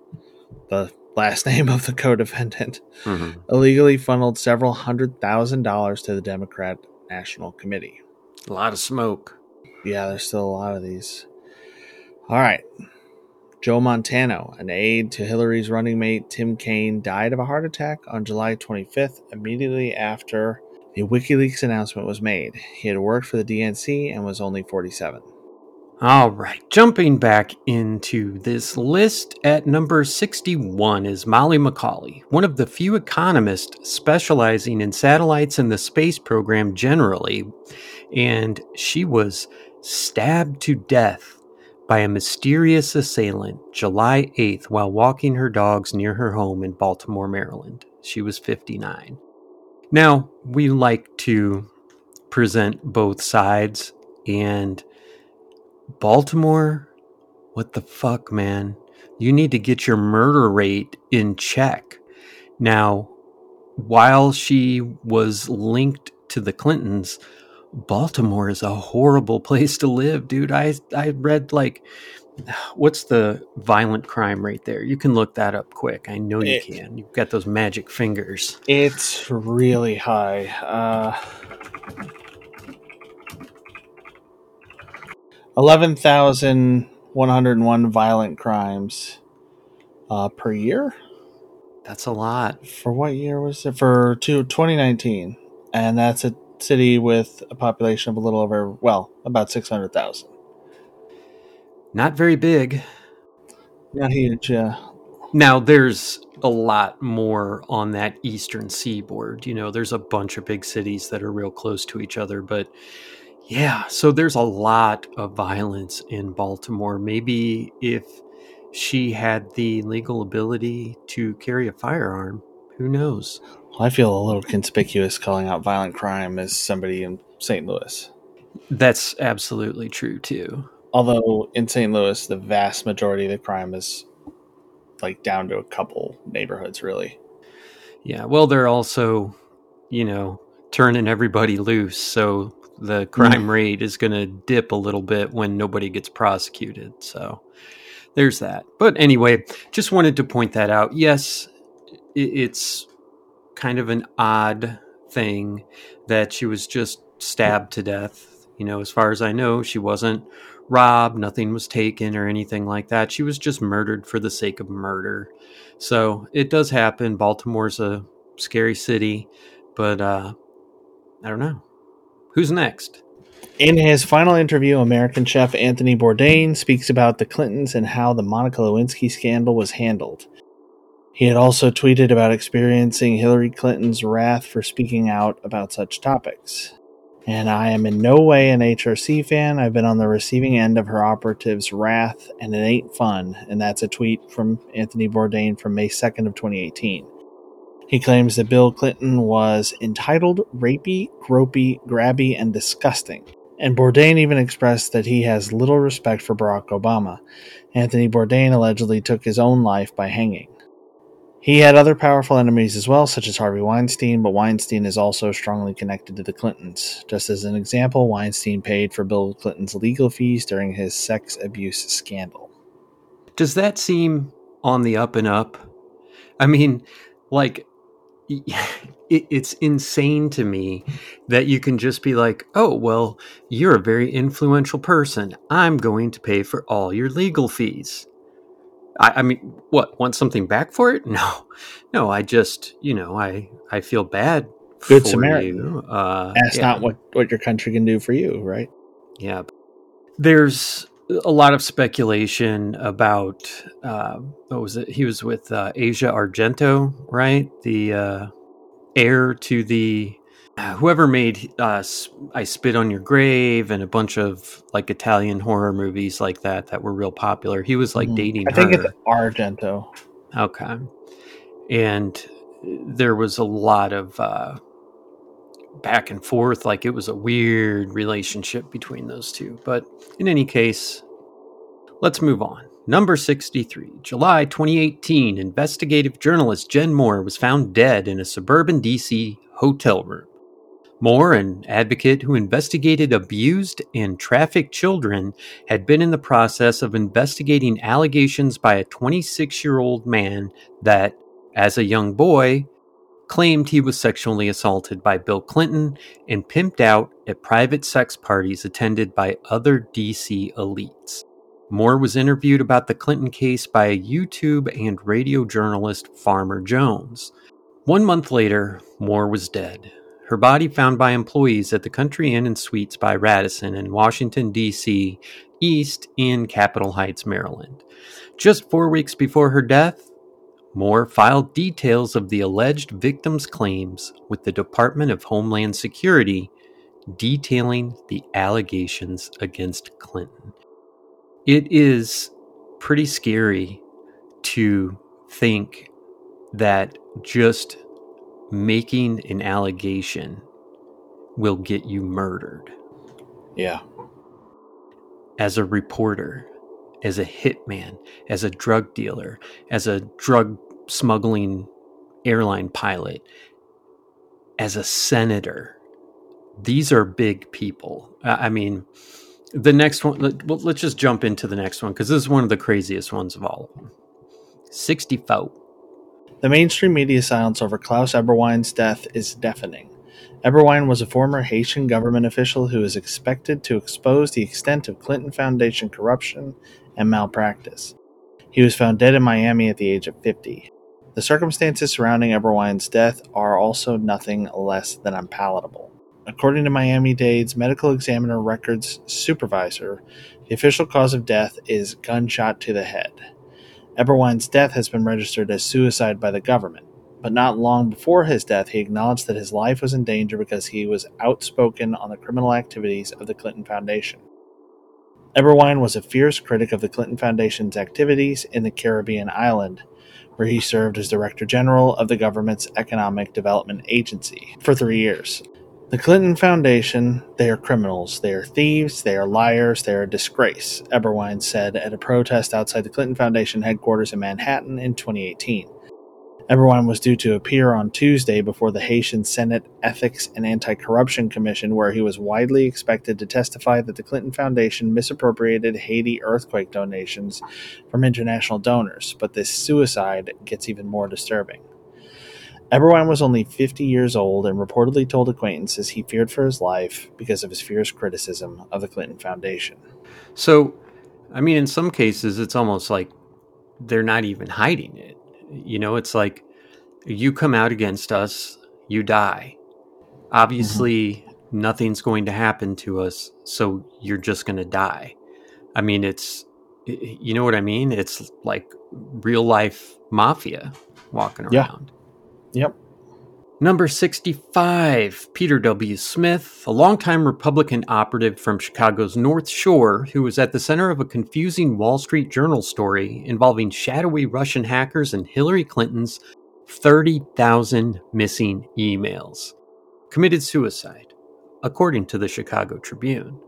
the last name of the co defendant, mm-hmm. illegally funneled several hundred thousand dollars to the Democrat National Committee. A lot of smoke. Yeah, there's still a lot of these. All right. Joe Montano, an aide to Hillary's running mate Tim Kaine, died of a heart attack on July 25th, immediately after the WikiLeaks announcement was made. He had worked for the DNC and was only 47. All right, jumping back into this list at number 61 is Molly Macauley, one of the few economists specializing in satellites and the space program generally. And she was stabbed to death by a mysterious assailant July 8th while walking her dogs near her home in Baltimore, Maryland. She was 59. Now, we like to present both sides and Baltimore, what the fuck, man? You need to get your murder rate in check. Now, while she was linked to the Clintons, Baltimore is a horrible place to live, dude. I I read like what's the violent crime rate there? You can look that up quick. I know you it, can. You've got those magic fingers. It's really high. Uh 11,101 violent crimes uh, per year. That's a lot. For what year was it? For two, 2019. And that's a city with a population of a little over, well, about 600,000. Not very big. Not huge, yeah. Now, there's a lot more on that eastern seaboard. You know, there's a bunch of big cities that are real close to each other, but yeah, so there's a lot of violence in Baltimore. Maybe if she had the legal ability to carry a firearm, who knows? I feel a little conspicuous calling out violent crime as somebody in St. Louis. That's absolutely true too. Although in St. Louis, the vast majority of the crime is like down to a couple neighborhoods, really. Yeah, well, they're also, you know, turning everybody loose. So the crime mm. rate is going to dip a little bit when nobody gets prosecuted. So there's that. But anyway, just wanted to point that out. Yes, it's kind of an odd thing that she was just stabbed to death. You know, as far as I know, she wasn't robbed, nothing was taken or anything like that. She was just murdered for the sake of murder. So it does happen. Baltimore's a scary city, but uh, I don't know. Who's next? In his final interview, American chef Anthony Bourdain speaks about the Clintons and how the Monica Lewinsky scandal was handled. He had also tweeted about experiencing Hillary Clinton's wrath for speaking out about such topics. And I am in no way an HRC fan. I've been on the receiving end of her operative's wrath, and it ain't fun. And that's a tweet from Anthony Bourdain from May 2nd of 2018. He claims that Bill Clinton was entitled, rapey, gropey, grabby, and disgusting. And Bourdain even expressed that he has little respect for Barack Obama. Anthony Bourdain allegedly took his own life by hanging. He had other powerful enemies as well, such as Harvey Weinstein, but Weinstein is also strongly connected to the Clintons. Just as an example, Weinstein paid for Bill Clinton's legal fees during his sex abuse scandal. Does that seem on the up and up? I mean, like, it's insane to me that you can just be like, oh, well, you're a very influential person. I'm going to pay for all your legal fees. I, I mean, what? Want something back for it? No, no. I just, you know, I I feel bad. Good Samaritan. Uh, That's yeah. not what what your country can do for you, right? Yeah. There's a lot of speculation about uh, what was it? He was with uh, Asia Argento, right? The uh, heir to the whoever made uh, I Spit on Your Grave and a bunch of like Italian horror movies like that that were real popular. He was like mm. dating I think it's Argento. Okay. And there was a lot of uh, back and forth. Like it was a weird relationship between those two. But in any case, let's move on. Number 63, July 2018, investigative journalist Jen Moore was found dead in a suburban DC hotel room. Moore, an advocate who investigated abused and trafficked children, had been in the process of investigating allegations by a 26 year old man that, as a young boy, claimed he was sexually assaulted by Bill Clinton and pimped out at private sex parties attended by other DC elites. Moore was interviewed about the Clinton case by a YouTube and radio journalist, Farmer Jones. One month later, Moore was dead her body found by employees at the Country Inn and Suites by Radisson in Washington, D.C., east in Capitol Heights, Maryland. Just four weeks before her death, Moore filed details of the alleged victim's claims with the Department of Homeland Security, detailing the allegations against Clinton. It is pretty scary to think that just making an allegation will get you murdered. Yeah. As a reporter, as a hitman, as a drug dealer, as a drug smuggling airline pilot, as a senator, these are big people. I mean, the next one, let, let's just jump into the next one because this is one of the craziest ones of all of them. 64. The mainstream media silence over Klaus Eberwein's death is deafening. Eberwein was a former Haitian government official who is expected to expose the extent of Clinton Foundation corruption and malpractice. He was found dead in Miami at the age of 50. The circumstances surrounding Eberwein's death are also nothing less than unpalatable. According to Miami Dade's medical examiner records supervisor, the official cause of death is gunshot to the head. Eberwein's death has been registered as suicide by the government, but not long before his death, he acknowledged that his life was in danger because he was outspoken on the criminal activities of the Clinton Foundation. Eberwein was a fierce critic of the Clinton Foundation's activities in the Caribbean island, where he served as Director General of the government's Economic Development Agency for three years. The Clinton Foundation, they are criminals. They are thieves. They are liars. They are a disgrace, Eberwein said at a protest outside the Clinton Foundation headquarters in Manhattan in 2018. Eberwein was due to appear on Tuesday before the Haitian Senate Ethics and Anti Corruption Commission, where he was widely expected to testify that the Clinton Foundation misappropriated Haiti earthquake donations from international donors. But this suicide gets even more disturbing. Eberwein was only 50 years old and reportedly told acquaintances he feared for his life because of his fierce criticism of the Clinton Foundation. So, I mean, in some cases, it's almost like they're not even hiding it. You know, it's like you come out against us, you die. Obviously, mm-hmm. nothing's going to happen to us, so you're just going to die. I mean, it's, you know what I mean? It's like real life mafia walking around. Yeah. Yep. Number 65, Peter W. Smith, a longtime Republican operative from Chicago's North Shore who was at the center of a confusing Wall Street Journal story involving shadowy Russian hackers and Hillary Clinton's 30,000 missing emails, committed suicide, according to the Chicago Tribune.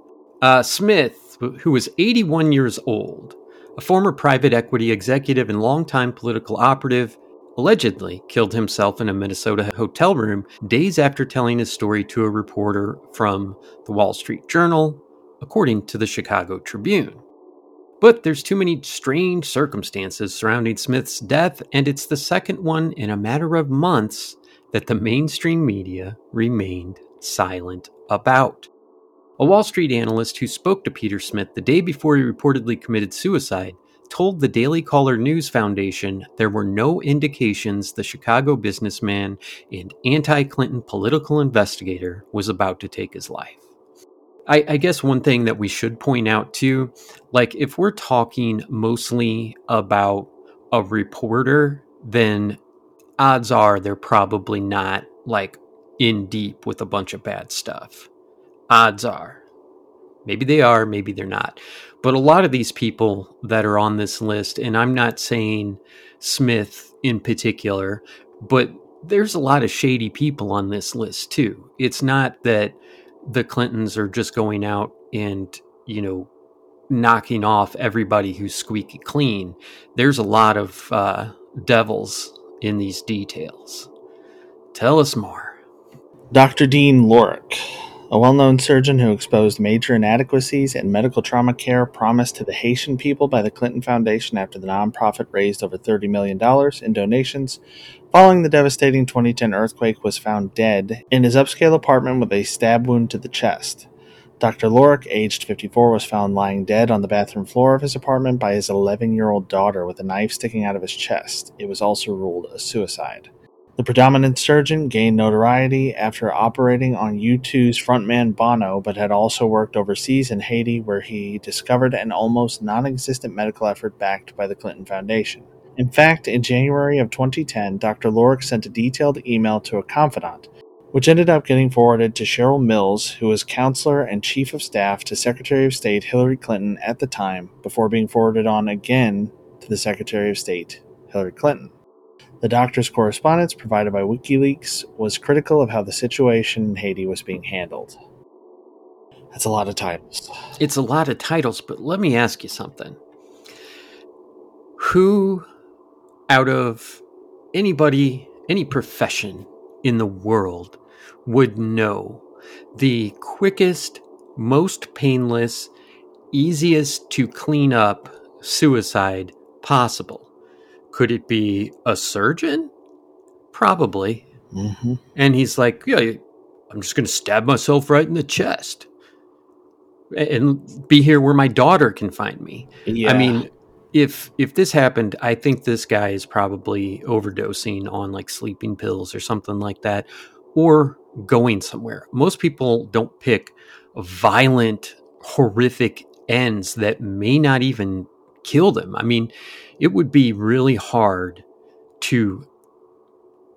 Uh, Smith, who was 81 years old, a former private equity executive and longtime political operative, allegedly killed himself in a Minnesota hotel room days after telling his story to a reporter from the Wall Street Journal, according to the Chicago Tribune. But there's too many strange circumstances surrounding Smith's death, and it's the second one in a matter of months that the mainstream media remained silent about. A Wall Street analyst who spoke to Peter Smith the day before he reportedly committed suicide told the Daily Caller News Foundation there were no indications the Chicago businessman and anti Clinton political investigator was about to take his life. I, I, guess one thing that we should point out too, like if we're talking mostly about a reporter, then odds are they're probably not like in deep with a bunch of bad stuff. Odds are. Maybe they are, maybe they're not. But a lot of these people that are on this list, and I'm not saying Smith in particular, but there's a lot of shady people on this list too. It's not that the Clintons are just going out and, you know, knocking off everybody who's squeaky clean. There's a lot of uh, devils in these details. Tell us more. Dr. Dean Lorich a well known surgeon who exposed major inadequacies in medical trauma care promised to the Haitian people by the Clinton Foundation after the nonprofit raised over $30 million in donations following the devastating 2010 earthquake was found dead in his upscale apartment with a stab wound to the chest. Dr. Lorich, aged 54, was found lying dead on the bathroom floor of his apartment by his 11 year old daughter with a knife sticking out of his chest. It was also ruled a suicide. The predominant surgeon gained notoriety after operating on U2's frontman Bono, but had also worked overseas in Haiti, where he discovered an almost non existent medical effort backed by the Clinton Foundation. In fact, in January of 2010, Dr. Lorich sent a detailed email to a confidant, which ended up getting forwarded to Cheryl Mills, who was counselor and chief of staff to Secretary of State Hillary Clinton at the time, before being forwarded on again to the Secretary of State Hillary Clinton. The doctor's correspondence provided by WikiLeaks was critical of how the situation in Haiti was being handled. That's a lot of titles. It's a lot of titles, but let me ask you something. Who out of anybody, any profession in the world would know the quickest, most painless, easiest to clean up suicide possible? Could it be a surgeon? Probably. Mm-hmm. And he's like, Yeah, I'm just going to stab myself right in the chest and be here where my daughter can find me. Yeah. I mean, if if this happened, I think this guy is probably overdosing on like sleeping pills or something like that, or going somewhere. Most people don't pick violent, horrific ends that may not even kill them. I mean, it would be really hard to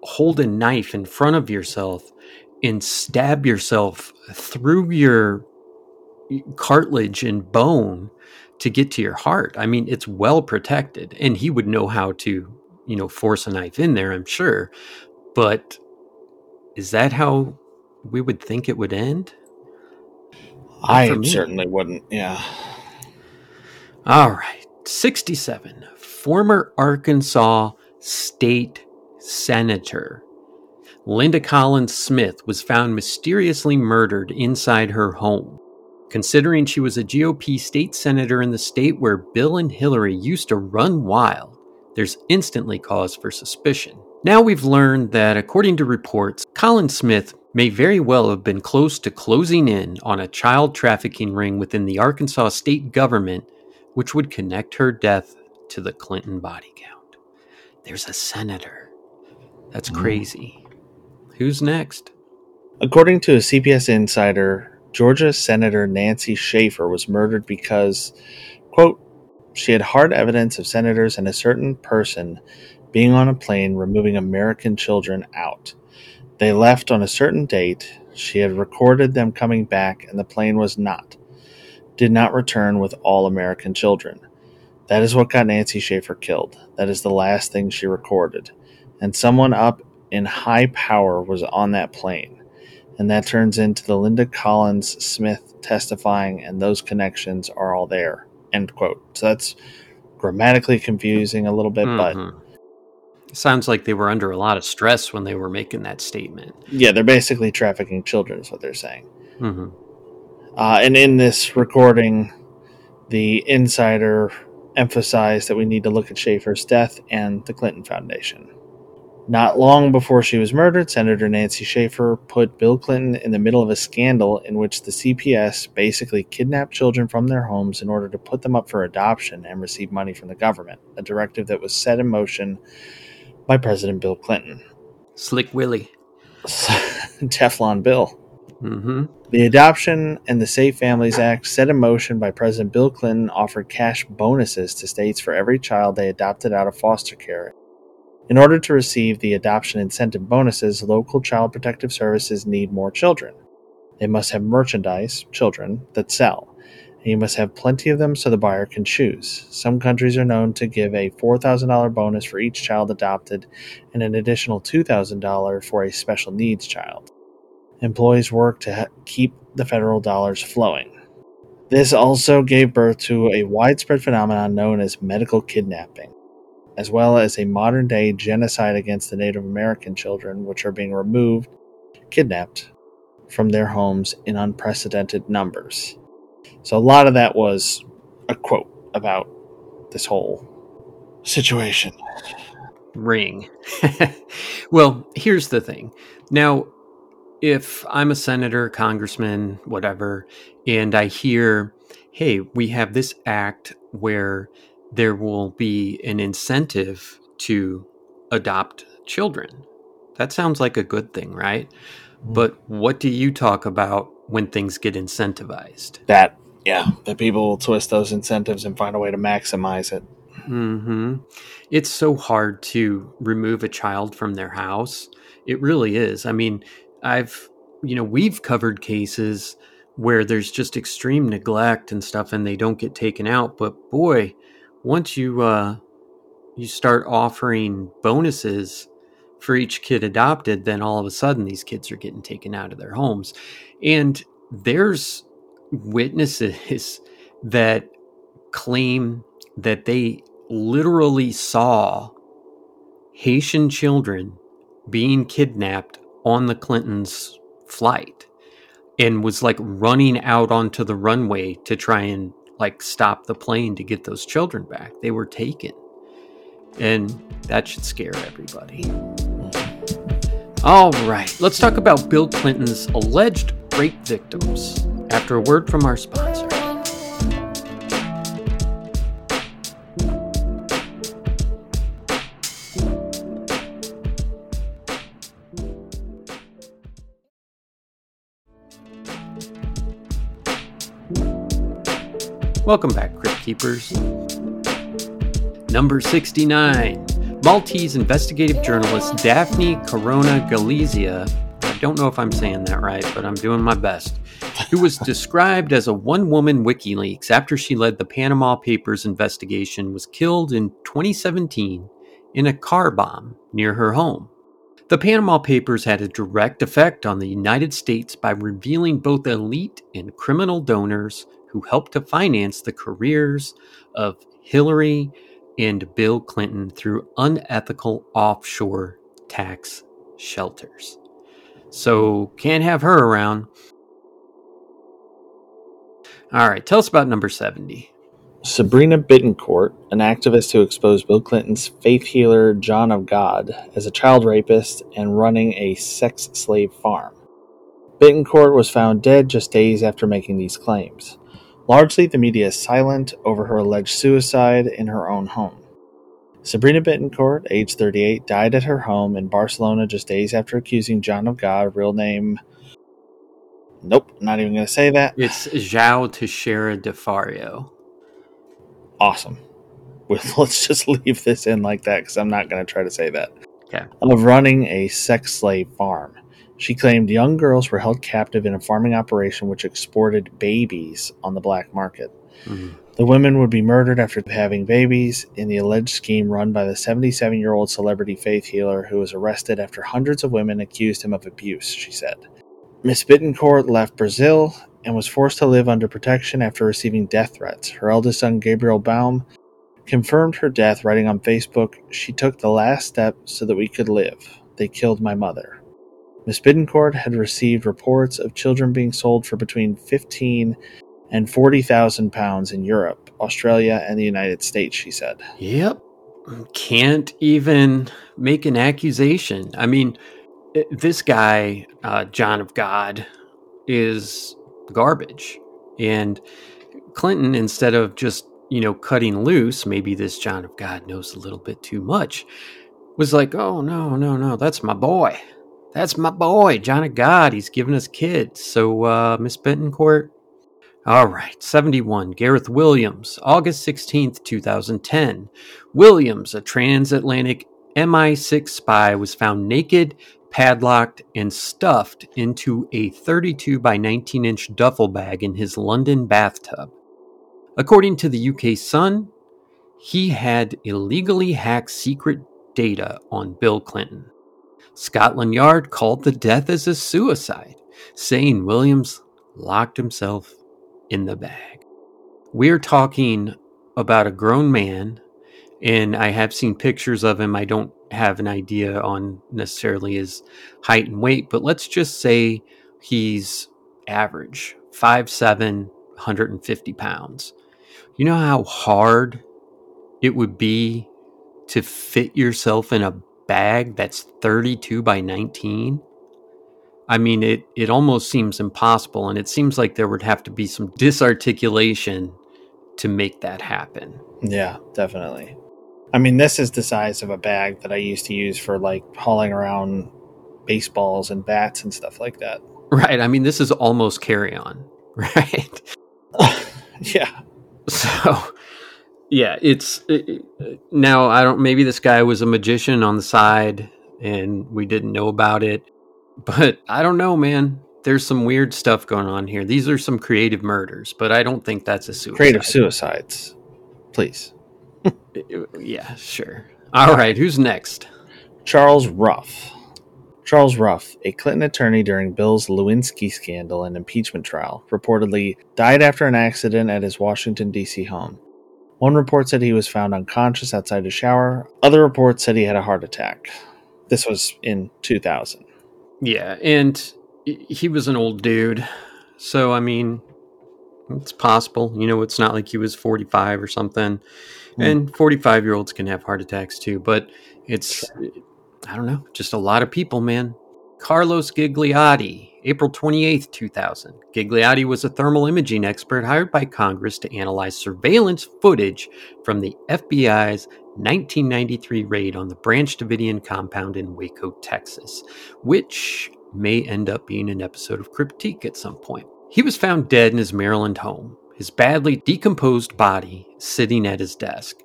hold a knife in front of yourself and stab yourself through your cartilage and bone to get to your heart. I mean, it's well protected, and he would know how to, you know, force a knife in there, I'm sure. But is that how we would think it would end? I certainly wouldn't, yeah. All right. 67 former Arkansas state senator. Linda Collins Smith was found mysteriously murdered inside her home. Considering she was a GOP state senator in the state where Bill and Hillary used to run wild, there's instantly cause for suspicion. Now we've learned that, according to reports, Collins Smith may very well have been close to closing in on a child trafficking ring within the Arkansas state government, which would connect her death to the Clinton body count. There's a senator. That's mm. crazy. Who's next? According to a CBS insider, Georgia Senator Nancy Schaefer was murdered because, quote, she had hard evidence of senators and a certain person being on a plane removing American children out. They left on a certain date. She had recorded them coming back, and the plane was not, did not return with all American children. That is what got Nancy Schaefer killed. That is the last thing she recorded. And someone up in high power was on that plane. And that turns into the Linda Collins Smith testifying, and those connections are all there. End quote. So that's grammatically confusing a little bit, mm-hmm. but Sounds like they were under a lot of stress when they were making that statement. Yeah, they're basically trafficking children, is what they're saying. hmm Uh, and in this recording, the insider emphasized that we need to look at Schaefer's death and the Clinton Foundation. Not long before she was murdered, Senator Nancy Schaefer put Bill Clinton in the middle of a scandal in which the CPS basically kidnapped children from their homes in order to put them up for adoption and receive money from the government, a directive that was set in motion by President Bill Clinton. Slick Willie. Teflon Bill. Hmm The Adoption and the Safe Families Act, set in motion by President Bill Clinton, offered cash bonuses to states for every child they adopted out of foster care. In order to receive the adoption incentive bonuses, local child protective services need more children. They must have merchandise, children, that sell. And you must have plenty of them so the buyer can choose. Some countries are known to give a $4,000 bonus for each child adopted and an additional $2,000 for a special needs child employees work to keep the federal dollars flowing. This also gave birth to a widespread phenomenon known as medical kidnapping, as well as a modern day genocide against the Native American children, which are being removed, kidnapped from their homes in unprecedented numbers. So, a lot of that was a quote about this whole situation. Ring. well, here's the thing. Now, if I'm a senator, congressman, whatever, and I hear, hey, we have this act where there will be an incentive to adopt children. That sounds like a good thing, right? But what do you talk about when things get incentivized? That, yeah, that people will twist those incentives and find a way to maximize it. hmm It's so hard to remove a child from their house. It really is. I mean, I've, you know, we've covered cases where there's just extreme neglect and stuff and they don't get taken out. But boy, once you, uh, you start offering bonuses for each kid adopted, then all of a sudden these kids are getting taken out of their homes. And there's witnesses that claim that they literally saw Haitian children being kidnapped on the Clintons' flight and was like running out onto the runway to try and like stop the plane to get those children back. They were taken. And that should scare everybody. All right, let's talk about Bill Clinton's alleged rape victims after a word from our sponsor. Welcome back, Crypt Keepers. Number 69 Maltese investigative journalist Daphne Caruana Galizia. I don't know if I'm saying that right, but I'm doing my best. Who was described as a one woman WikiLeaks after she led the Panama Papers investigation, was killed in 2017 in a car bomb near her home. The Panama Papers had a direct effect on the United States by revealing both elite and criminal donors who helped to finance the careers of Hillary and Bill Clinton through unethical offshore tax shelters. So, can't have her around. All right, tell us about number 70. Sabrina Bittencourt, an activist who exposed Bill Clinton's faith healer John of God as a child rapist and running a sex slave farm. Bittencourt was found dead just days after making these claims. Largely, the media is silent over her alleged suicide in her own home. Sabrina Bittencourt, age 38, died at her home in Barcelona just days after accusing John of God, real name. Nope, not even going to say that. It's João Teixeira de Faria. Awesome. Let's just leave this in like that because I'm not going to try to say that. Okay. Of running a sex slave farm. She claimed young girls were held captive in a farming operation which exported babies on the black market. Mhm. The women would be murdered after having babies in the alleged scheme run by the 77 year old celebrity faith healer who was arrested after hundreds of women accused him of abuse, she said. Miss Bittencourt left Brazil and was forced to live under protection after receiving death threats. Her eldest son, Gabriel Baum, confirmed her death, writing on Facebook, She took the last step so that we could live. They killed my mother. Miss Bittencourt had received reports of children being sold for between 15 and 40,000 pounds in Europe, Australia, and the United States, she said. Yep. Can't even make an accusation. I mean, this guy, uh, John of God, is garbage. And Clinton, instead of just, you know, cutting loose, maybe this John of God knows a little bit too much, was like, oh, no, no, no, that's my boy. That's my boy, John of God. He's giving us kids. So, uh, Miss Bittencourt, all right, 71. Gareth Williams, August 16th, 2010. Williams, a transatlantic MI6 spy, was found naked, padlocked, and stuffed into a 32 by 19 inch duffel bag in his London bathtub. According to the UK Sun, he had illegally hacked secret data on Bill Clinton. Scotland Yard called the death as a suicide, saying Williams locked himself in the bag. We're talking about a grown man, and I have seen pictures of him. I don't have an idea on necessarily his height and weight, but let's just say he's average 5'7, 150 pounds. You know how hard it would be to fit yourself in a bag that's 32 by 19? I mean, it, it almost seems impossible, and it seems like there would have to be some disarticulation to make that happen. Yeah, definitely. I mean, this is the size of a bag that I used to use for like hauling around baseballs and bats and stuff like that. Right. I mean, this is almost carry on, right? yeah. So, yeah, it's it, now I don't maybe this guy was a magician on the side and we didn't know about it. But I don't know, man. There's some weird stuff going on here. These are some creative murders, but I don't think that's a suicide. Creative suicides. Please. yeah, sure. All right, who's next? Charles Ruff. Charles Ruff, a Clinton attorney during Bill's Lewinsky scandal and impeachment trial, reportedly died after an accident at his Washington, D.C. home. One report said he was found unconscious outside a shower. Other reports said he had a heart attack. This was in 2000. Yeah, and he was an old dude. So, I mean, it's possible. You know, it's not like he was 45 or something. Mm. And 45 year olds can have heart attacks too, but it's, I don't know, just a lot of people, man. Carlos Ghigliotti, April 28th, 2000. Ghigliotti was a thermal imaging expert hired by Congress to analyze surveillance footage from the FBI's 1993 raid on the Branch Davidian compound in Waco, Texas, which may end up being an episode of Cryptique at some point. He was found dead in his Maryland home, his badly decomposed body sitting at his desk.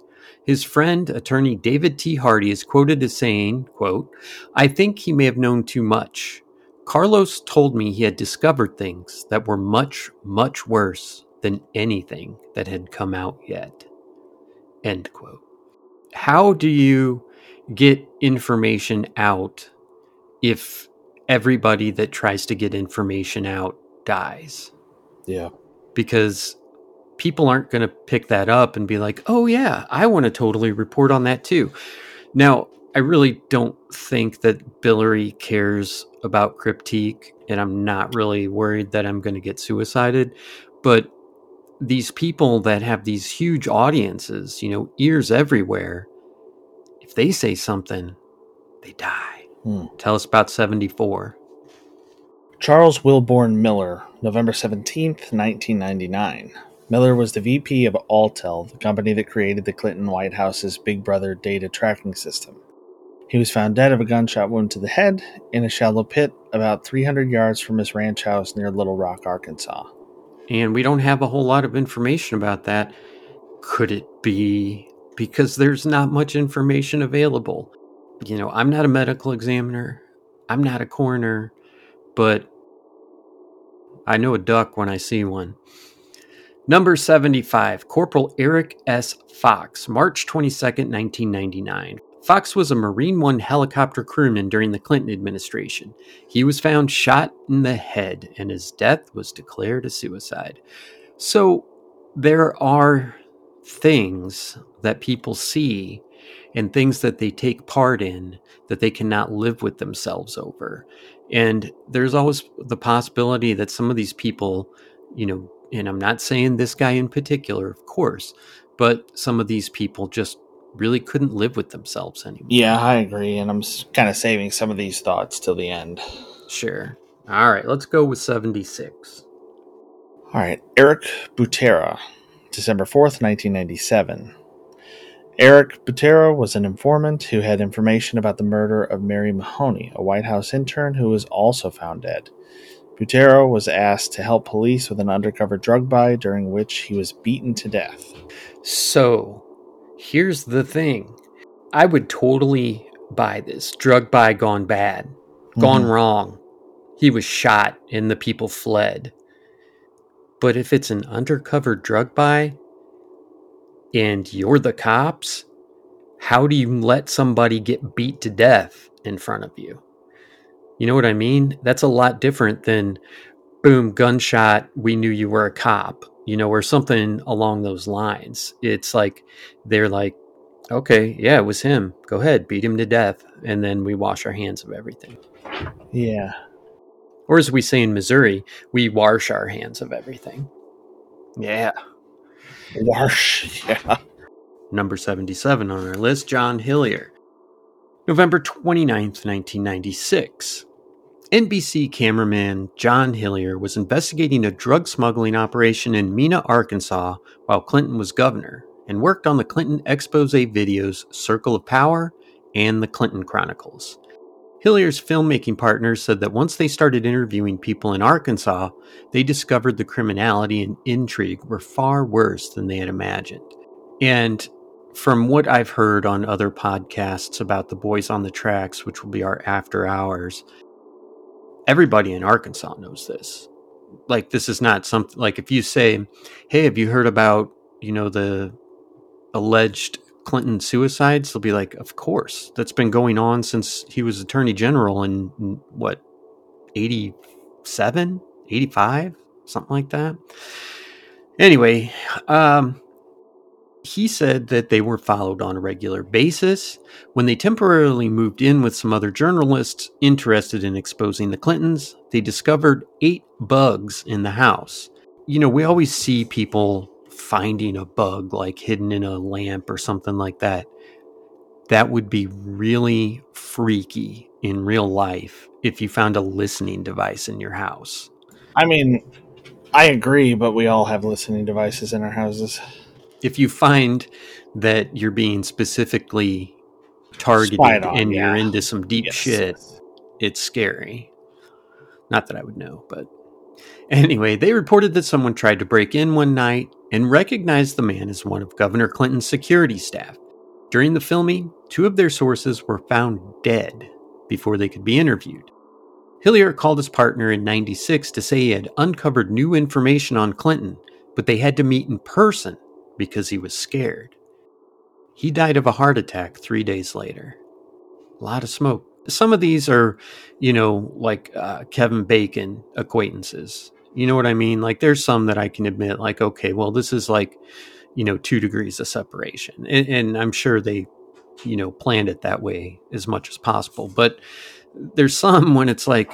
His friend, attorney David T. Hardy, is quoted as saying, quote, I think he may have known too much. Carlos told me he had discovered things that were much, much worse than anything that had come out yet. End quote. How do you get information out if everybody that tries to get information out dies? Yeah. Because people aren't going to pick that up and be like, oh, yeah, I want to totally report on that too. Now, I really don't think that Billary cares about Cryptique, and I'm not really worried that I'm going to get suicided. But these people that have these huge audiences, you know, ears everywhere, if they say something, they die. Hmm. Tell us about 74. Charles Wilbourne Miller, November 17th, 1999. Miller was the VP of Alltel, the company that created the Clinton White House's Big Brother data tracking system. He was found dead of a gunshot wound to the head in a shallow pit about 300 yards from his ranch house near Little Rock, Arkansas. And we don't have a whole lot of information about that. Could it be because there's not much information available? You know, I'm not a medical examiner, I'm not a coroner, but I know a duck when I see one. Number 75, Corporal Eric S. Fox, March 22nd, 1999. Fox was a Marine One helicopter crewman during the Clinton administration. He was found shot in the head, and his death was declared a suicide. So there are things that people see and things that they take part in that they cannot live with themselves over. And there's always the possibility that some of these people, you know, and I'm not saying this guy in particular, of course, but some of these people just really couldn't live with themselves anymore. Yeah, I agree. And I'm kind of saving some of these thoughts till the end. Sure. All right, let's go with 76. All right, Eric Butera, December 4th, 1997. Eric Butera was an informant who had information about the murder of Mary Mahoney, a White House intern who was also found dead. Butera was asked to help police with an undercover drug buy during which he was beaten to death. So, here's the thing I would totally buy this drug buy gone bad, gone mm-hmm. wrong. He was shot and the people fled. But if it's an undercover drug buy and you're the cops, how do you let somebody get beat to death in front of you? You know what I mean? That's a lot different than boom, gunshot, we knew you were a cop, you know, or something along those lines. It's like they're like, okay, yeah, it was him. Go ahead, beat him to death. And then we wash our hands of everything. Yeah. Or as we say in Missouri, we wash our hands of everything. Yeah. Wash. Yeah. Number 77 on our list, John Hillier. November 29th, 1996. NBC cameraman John Hillier was investigating a drug smuggling operation in Mena, Arkansas, while Clinton was governor, and worked on the Clinton expose videos Circle of Power and The Clinton Chronicles. Hillier's filmmaking partners said that once they started interviewing people in Arkansas, they discovered the criminality and intrigue were far worse than they had imagined. And from what I've heard on other podcasts about the Boys on the Tracks, which will be our after hours, everybody in Arkansas knows this. Like, this is not something like if you say, Hey, have you heard about, you know, the alleged Clinton suicides, they'll be like, "Of course, that's been going on since he was Attorney General in what, 87, 85, something like that." Anyway, um, he said that they were followed on a regular basis. When they temporarily moved in with some other journalists interested in exposing the Clintons, they discovered eight bugs in the house. You know, we always see people finding a bug like hidden in a lamp or something like that, that would be really freaky in real life if you found a listening device in your house. I mean, I agree, but we all have listening devices in our houses. If you find that you're being specifically targeted on, and yeah. you're into some deep yes. shit, it's scary. Not that I would know, but anyway, they reported that someone tried to break in one night and recognized the man as one of Governor Clinton's security staff. During the filming, two of their sources were found dead before they could be interviewed. Hillier called his partner in 96 to say he had uncovered new information on Clinton, but they had to meet in person because he was scared. He died of a heart attack three days later. A lot of smoke. Some of these are, you know, like uh, Kevin Bacon acquaintances. You know what I mean? Like there's some that I can admit, like, okay, well, this is like, you know, two degrees of separation. And, and I'm sure they, you know, planned it that way as much as possible. But there's some when it's like,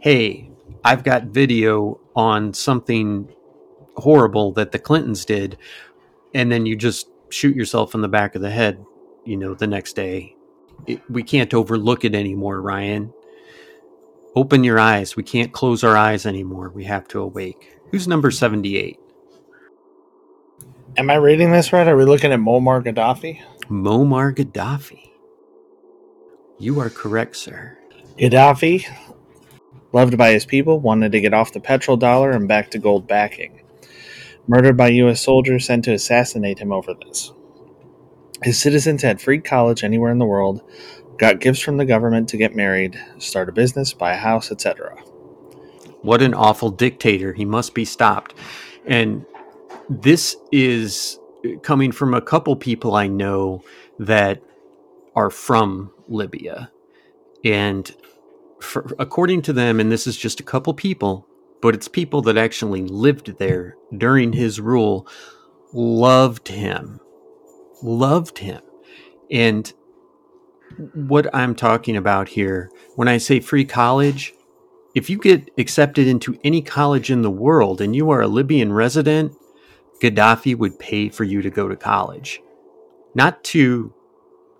hey, I've got video on something horrible that the Clintons did. And then you just shoot yourself in the back of the head, you know, the next day. It, we can't overlook it anymore, Ryan. Open your eyes. We can't close our eyes anymore. We have to awake. Who's number 78? Am I reading this right? Are we looking at Muammar Gaddafi? Muammar Gaddafi. You are correct, sir. Gaddafi, loved by his people, wanted to get off the petrol dollar and back to gold backing. Murdered by U.S. soldiers sent to assassinate him over this. His citizens had free college anywhere in the world, got gifts from the government to get married, start a business, buy a house, etc. What an awful dictator. He must be stopped. And this is coming from a couple people I know that are from Libya. And for, according to them, and this is just a couple people, but it's people that actually lived there during his rule, loved him loved him. And what I'm talking about here, when I say free college, if you get accepted into any college in the world and you are a Libyan resident, Gaddafi would pay for you to go to college. Not to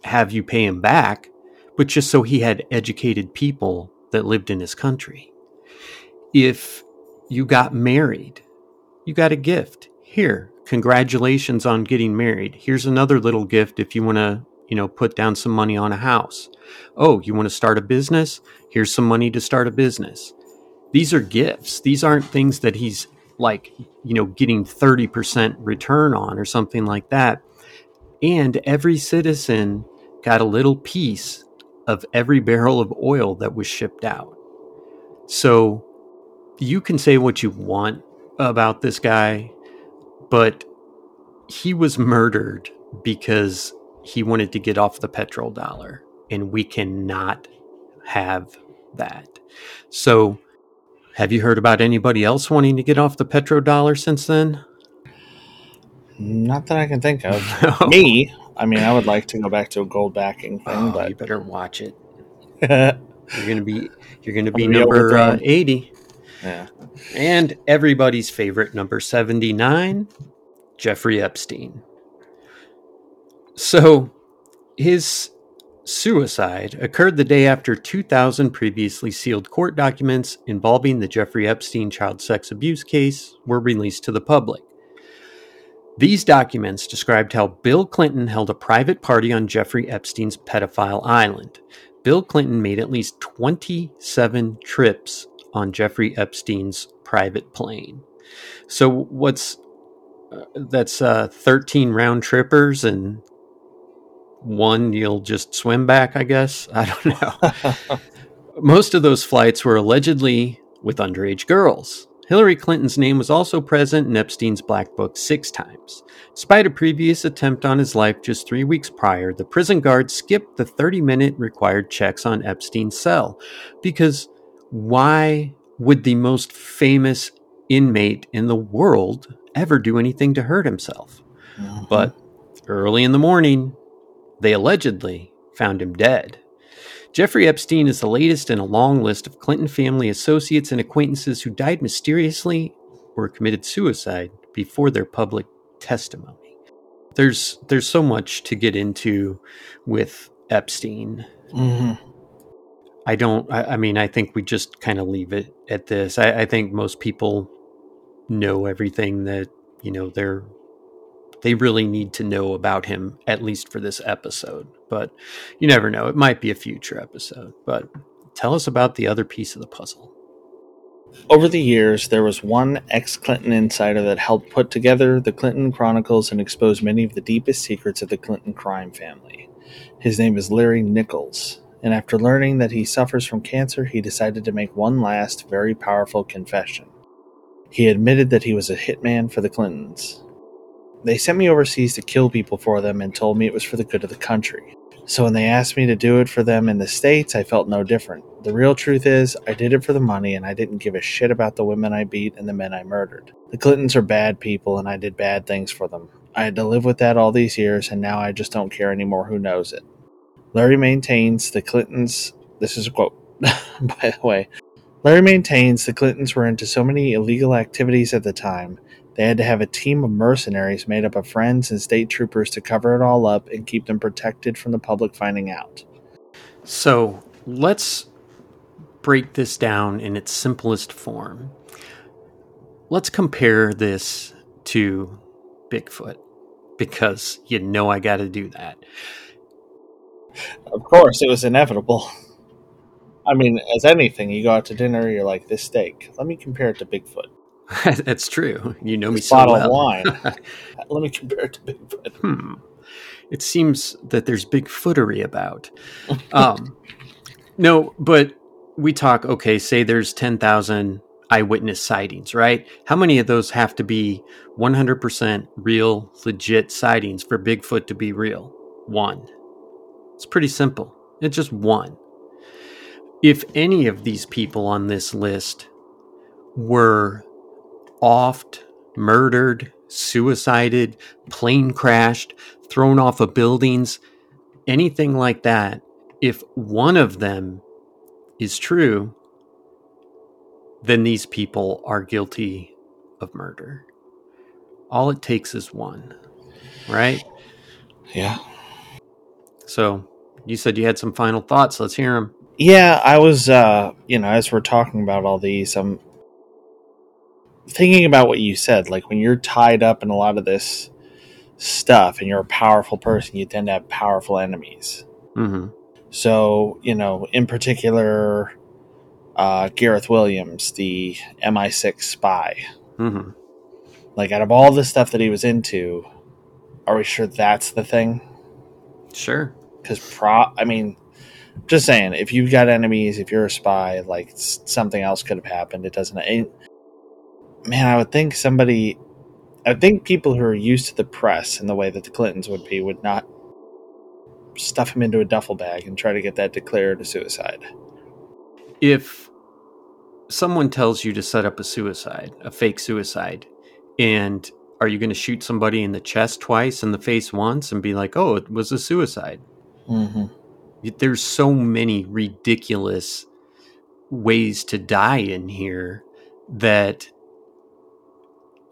have you pay him back, but just so he had educated people that lived in his country. If you got married, you got a gift. Here, congratulations on getting married. Here's another little gift if you want to, you know, put down some money on a house. Oh, you want to start a business? Here's some money to start a business. These are gifts. These aren't things that he's like, you know, getting 30% return on or something like that. And every citizen got a little piece of every barrel of oil that was shipped out. So you can say what you want about this guy, but he was murdered because he wanted to get off the petrodollar, and we cannot have that. So, have you heard about anybody else wanting to get off the petrodollar since then? Not that I can think of. No. Me, I mean, I would like to go back to a gold backing thing, oh, but you better watch it. you're gonna be you're gonna be number uh, eighty. Yeah, and everybody's favorite number seventy nine, Jeffrey Epstein. So, his suicide occurred the day after 2,000 previously sealed court documents involving the Jeffrey Epstein child sex abuse case were released to the public. These documents described how Bill Clinton held a private party on Jeffrey Epstein's pedophile island. Bill Clinton made at least 27 trips on Jeffrey Epstein's private plane. So what's uh, that's uh, 13 round trippers and one you'll just swim back, I guess. I don't know. Most of those flights were allegedly with underage girls. Hillary Clinton's name was also present in Epstein's Black Book six times. Despite a previous attempt on his life just three weeks prior, the prison guard skipped the 30 minute required checks on Epstein's cell. Because why would the most famous inmate in the world ever do anything to hurt himself? Mm-hmm. But early in the morning, they allegedly found him dead. Jeffrey Epstein is the latest in a long list of Clinton family associates and acquaintances who died mysteriously or committed suicide before their public testimony. There's there's so much to get into with Epstein. Mm-hmm. I don't. I, I, mean, I think we just kind of leave it at this. I, I think most people know everything that you know they're they really need to know about him, at least for this episode. But you never know. It might be a future episode. But tell us about the other piece of the puzzle. Over the years, there was one ex Clinton insider that helped put together the Clinton Chronicles and expose many of the deepest secrets of the Clinton crime family. His name is Larry Nichols, and after learning that he suffers from cancer, he decided to make one last, very powerful confession. He admitted that he was a hitman for the Clintons. They sent me overseas to kill people for them and told me it was for the good of the country. So when they asked me to do it for them in the States, I felt no different. The real truth is, I did it for the money and I didn't give a shit about the women I beat and the men I murdered. The Clintons are bad people and I did bad things for them. I had to live with that all these years and now I just don't care anymore who knows it. Larry maintains the Clintons. This is a quote, by the way. Larry maintains the Clintons were into so many illegal activities at the time they had to have a team of mercenaries made up of friends and state troopers to cover it all up and keep them protected from the public finding out. So let's break this down in its simplest form. Let's compare this to Bigfoot because you know I got to do that. Of course, it was inevitable. I mean, as anything, you go out to dinner, you're like, this steak. Let me compare it to Bigfoot. That's true. You know this me so bottle well. of wine. Let me compare it to Bigfoot. Hmm. It seems that there's Bigfootery about. Um, no, but we talk. Okay, say there's ten thousand eyewitness sightings, right? How many of those have to be 100% real, legit sightings for Bigfoot to be real? One. It's pretty simple. It's just one. If any of these people on this list were oft murdered suicided, plane crashed, thrown off of buildings, anything like that, if one of them is true, then these people are guilty of murder. All it takes is one, right? Yeah. So you said you had some final thoughts. Let's hear them. Yeah, I was, uh, you know, as we're talking about all these, I'm thinking about what you said. Like when you're tied up in a lot of this stuff and you're a powerful person, you tend to have powerful enemies. Mm-hmm. So, you know, in particular, uh, Gareth Williams, the MI6 spy. Mm-hmm. Like, out of all the stuff that he was into, are we sure that's the thing? Sure. Because, pro, I mean, just saying, if you've got enemies, if you're a spy, like something else could have happened. It doesn't. It, man, I would think somebody. I think people who are used to the press in the way that the Clintons would be would not stuff him into a duffel bag and try to get that declared a suicide. If someone tells you to set up a suicide, a fake suicide, and are you going to shoot somebody in the chest twice and the face once and be like, oh, it was a suicide? Mm-hmm. There's so many ridiculous ways to die in here that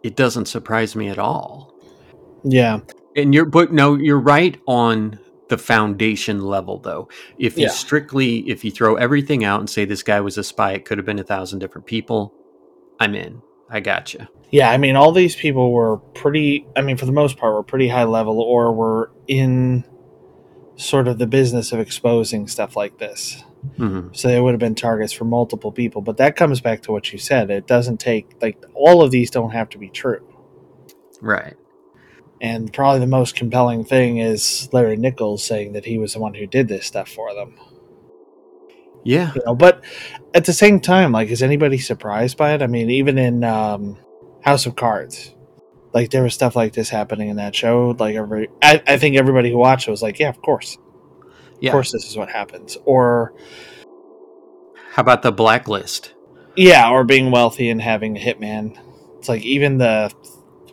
it doesn't surprise me at all. Yeah. And you're, but no, you're right on the foundation level though. If you Yeah. strictly, if you throw everything out and say this guy was a spy, it could have been a thousand different people. I'm in. I got you. Yeah, I mean, all these people were pretty, I mean, for the most part, were pretty high level or were in sort of the business of exposing stuff like this. hmm So they would have been targets for multiple people. But that comes back to what you said. It doesn't take, like, all of these don't have to be true. Right. And probably the most compelling thing is Larry Nichols saying that he was the one who did this stuff for them. Yeah. You know, but at the same time, like, is anybody surprised by it? I mean, even in um, House of Cards, like there was stuff like this happening in that show. Like, every, I, I think everybody who watched it was like, yeah, of course, Yeah. of course, this is what happens. Or How about the blacklist? yeah, or being wealthy and having a hitman. It's like even the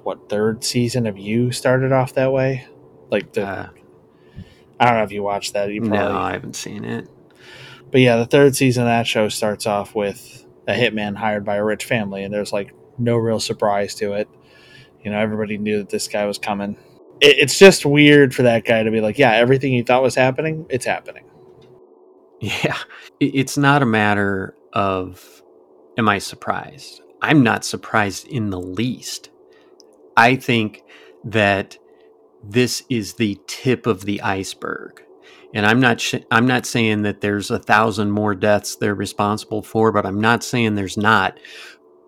what third season of You started off that way. Like the Uh, I don't know if you watched that. You probably no, I haven't seen it. But yeah, the third season of that show starts off with a hitman hired by a rich family, and there's like no real surprise to it. You know, everybody knew that this guy was coming. It, it's just weird for that guy to be like, yeah, everything you thought was happening, it's happening. Yeah. It's not a matter of, am I surprised? I'm not surprised in the least. I think that this is the tip of the iceberg. And I'm not sh- I'm not saying that there's a thousand more deaths they're responsible for, but I'm not saying there's not.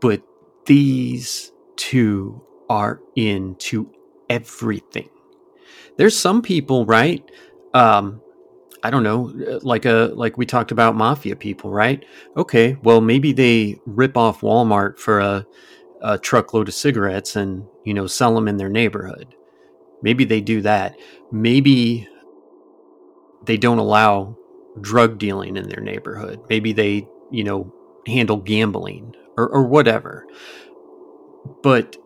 But these two are into everything. There's some people, right? Um, I don't know, uh, like a like we talked about mafia people, right? Okay, well maybe they rip off Walmart for a, a truckload of cigarettes and you know sell them in their neighborhood. Maybe they do that. Maybe they don't allow drug dealing in their neighborhood. Maybe they you know handle gambling or, or whatever. But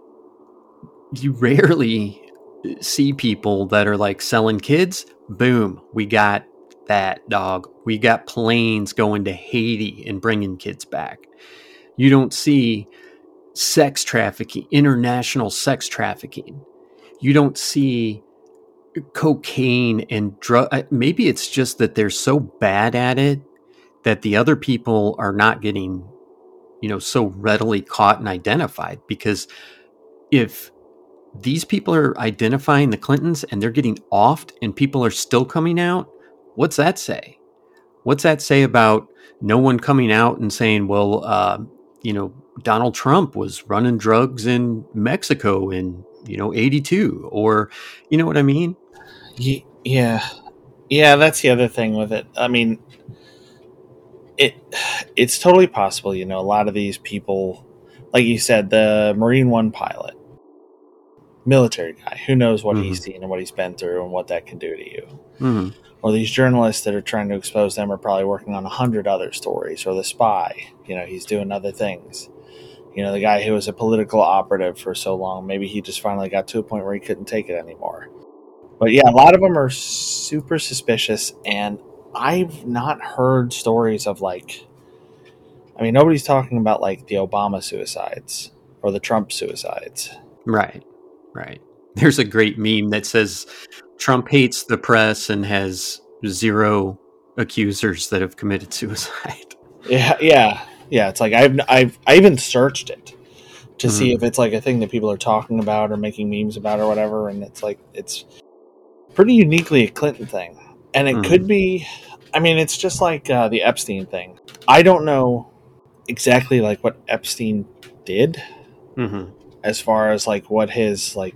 you rarely see people that are like selling kids. Boom, we got that dog. We got planes going to Haiti and bringing kids back. You don't see sex trafficking, international sex trafficking. You don't see cocaine and drug. uh, Maybe it's just that they're so bad at it that the other people are not getting, you know, so readily caught and identified. Because if these people are identifying the Clintons and they're getting offed and people are still coming out, what's that say? What's that say about no one coming out and saying, well, uh, you know, Donald Trump was running drugs in Mexico in, you know, 82 or, you know what I mean? Yeah, yeah, that's the other thing with it. I mean, it it's totally possible. You know, a lot of these people, like you said, the Marine One pilot, military guy, who knows what he's seen and what he's been through and what that can do to you. hmm Or these journalists that are trying to expose them are probably working on a hundred other stories. Or the spy, you know, he's doing other things. you know, the guy who was a political operative for so long. Maybe he just finally got to a point where he couldn't take it anymore. But yeah, a lot of them are super suspicious, and I've not heard stories of like. I mean, nobody's talking about like the Obama suicides or the Trump suicides. Right, right. There's a great meme that says Trump hates the press and has zero accusers that have committed suicide. Yeah, yeah, yeah. It's like I've I've I even searched it to mm. see if it's like a thing that people are talking about or making memes about or whatever, and it's like it's pretty uniquely a Clinton thing, and it mm. could be. I mean, it's just like uh, the Epstein thing. I don't know exactly like what Epstein did, mm-hmm. As far as like what his like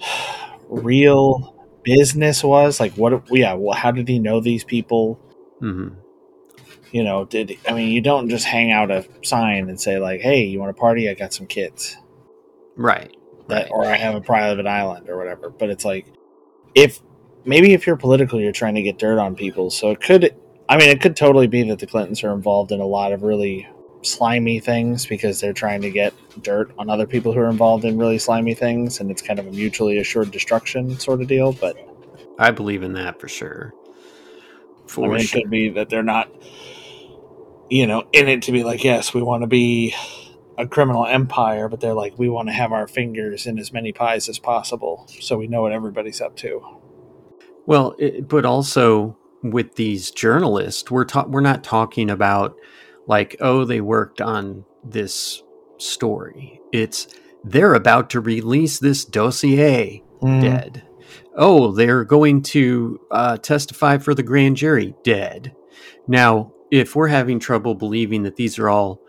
real business was. Like, what? Yeah, well, how did he know these people? Mm-hmm. You know, did I mean you don't just hang out a sign and say like, "Hey, you want to party? I got some kids." Right. That, right. or I have a private island or whatever. But it's like, if maybe if you're political, you're trying to get dirt on people. So it could, I mean, it could totally be that the Clintons are involved in a lot of really slimy things because they're trying to get dirt on other people who are involved in really slimy things, and it's kind of a mutually assured destruction sort of deal. But I believe in that for sure. For I mean, sure. it could be that they're not, you know, in it to be like, yes, we want to be a criminal empire, but they're like, we want to have our fingers in as many pies as possible, so we know what everybody's up to. Well, it, but also with these journalists, we're ta- we're not talking about like, oh, they worked on this story. It's they're about to release this dossier mm. dead. Oh, they're going to uh, testify for the grand jury dead. Now, if we're having trouble believing that these are all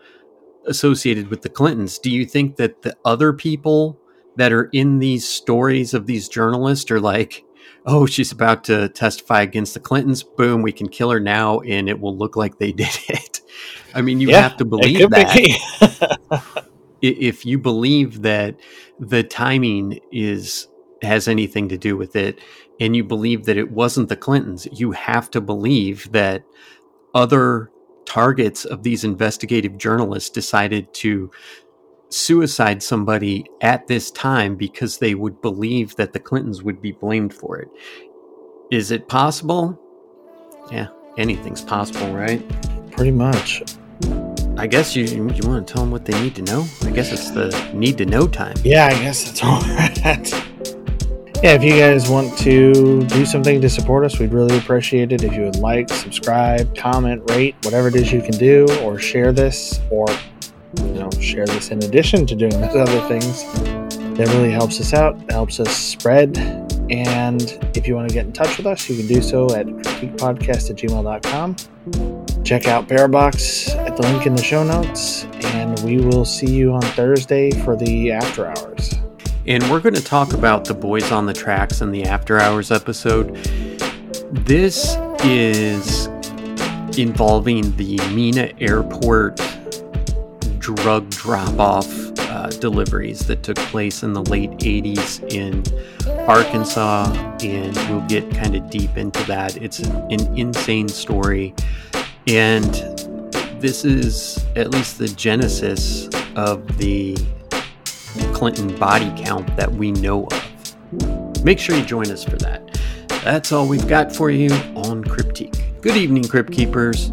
associated with the Clintons, do you think that the other people that are in these stories of these journalists are like, oh, she's about to testify against the Clintons. Boom, we can kill her now and it will look like they did it. I mean, you yeah, have to believe that. if you believe that the timing is has anything to do with it and you believe that it wasn't the Clintons, you have to believe that other targets of these investigative journalists decided to suicide somebody at this time because they would believe that the Clintons would be blamed for it. Is it possible? Yeah, anything's possible, right? Pretty much. I guess you you want to tell them what they need to know. I guess it's the need to know time. Yeah, I guess that's all. Yeah, if you guys want to do something to support us, we'd really appreciate it if you would like, subscribe, comment, rate, whatever it is you can do, or share this, or you know, share this in addition to doing those other things. That really helps us out, helps us spread. And if you want to get in touch with us, you can do so at cryptiquepodcast at gmail.com. Check out Bearbox at the link in the show notes, and we will see you on Thursday for the after hours. And we're going to talk about the Boys on the Tracks in the after hours episode. This is involving the Mena Airport drug drop off uh, deliveries that took place in the late 80s in Arkansas, and we'll get kind of deep into that. It's an insane story, and this is at least the genesis of the Clinton body count that we know of. Make sure you join us for that. That's all we've got for you on Cryptique. Good evening, Crypt Keepers.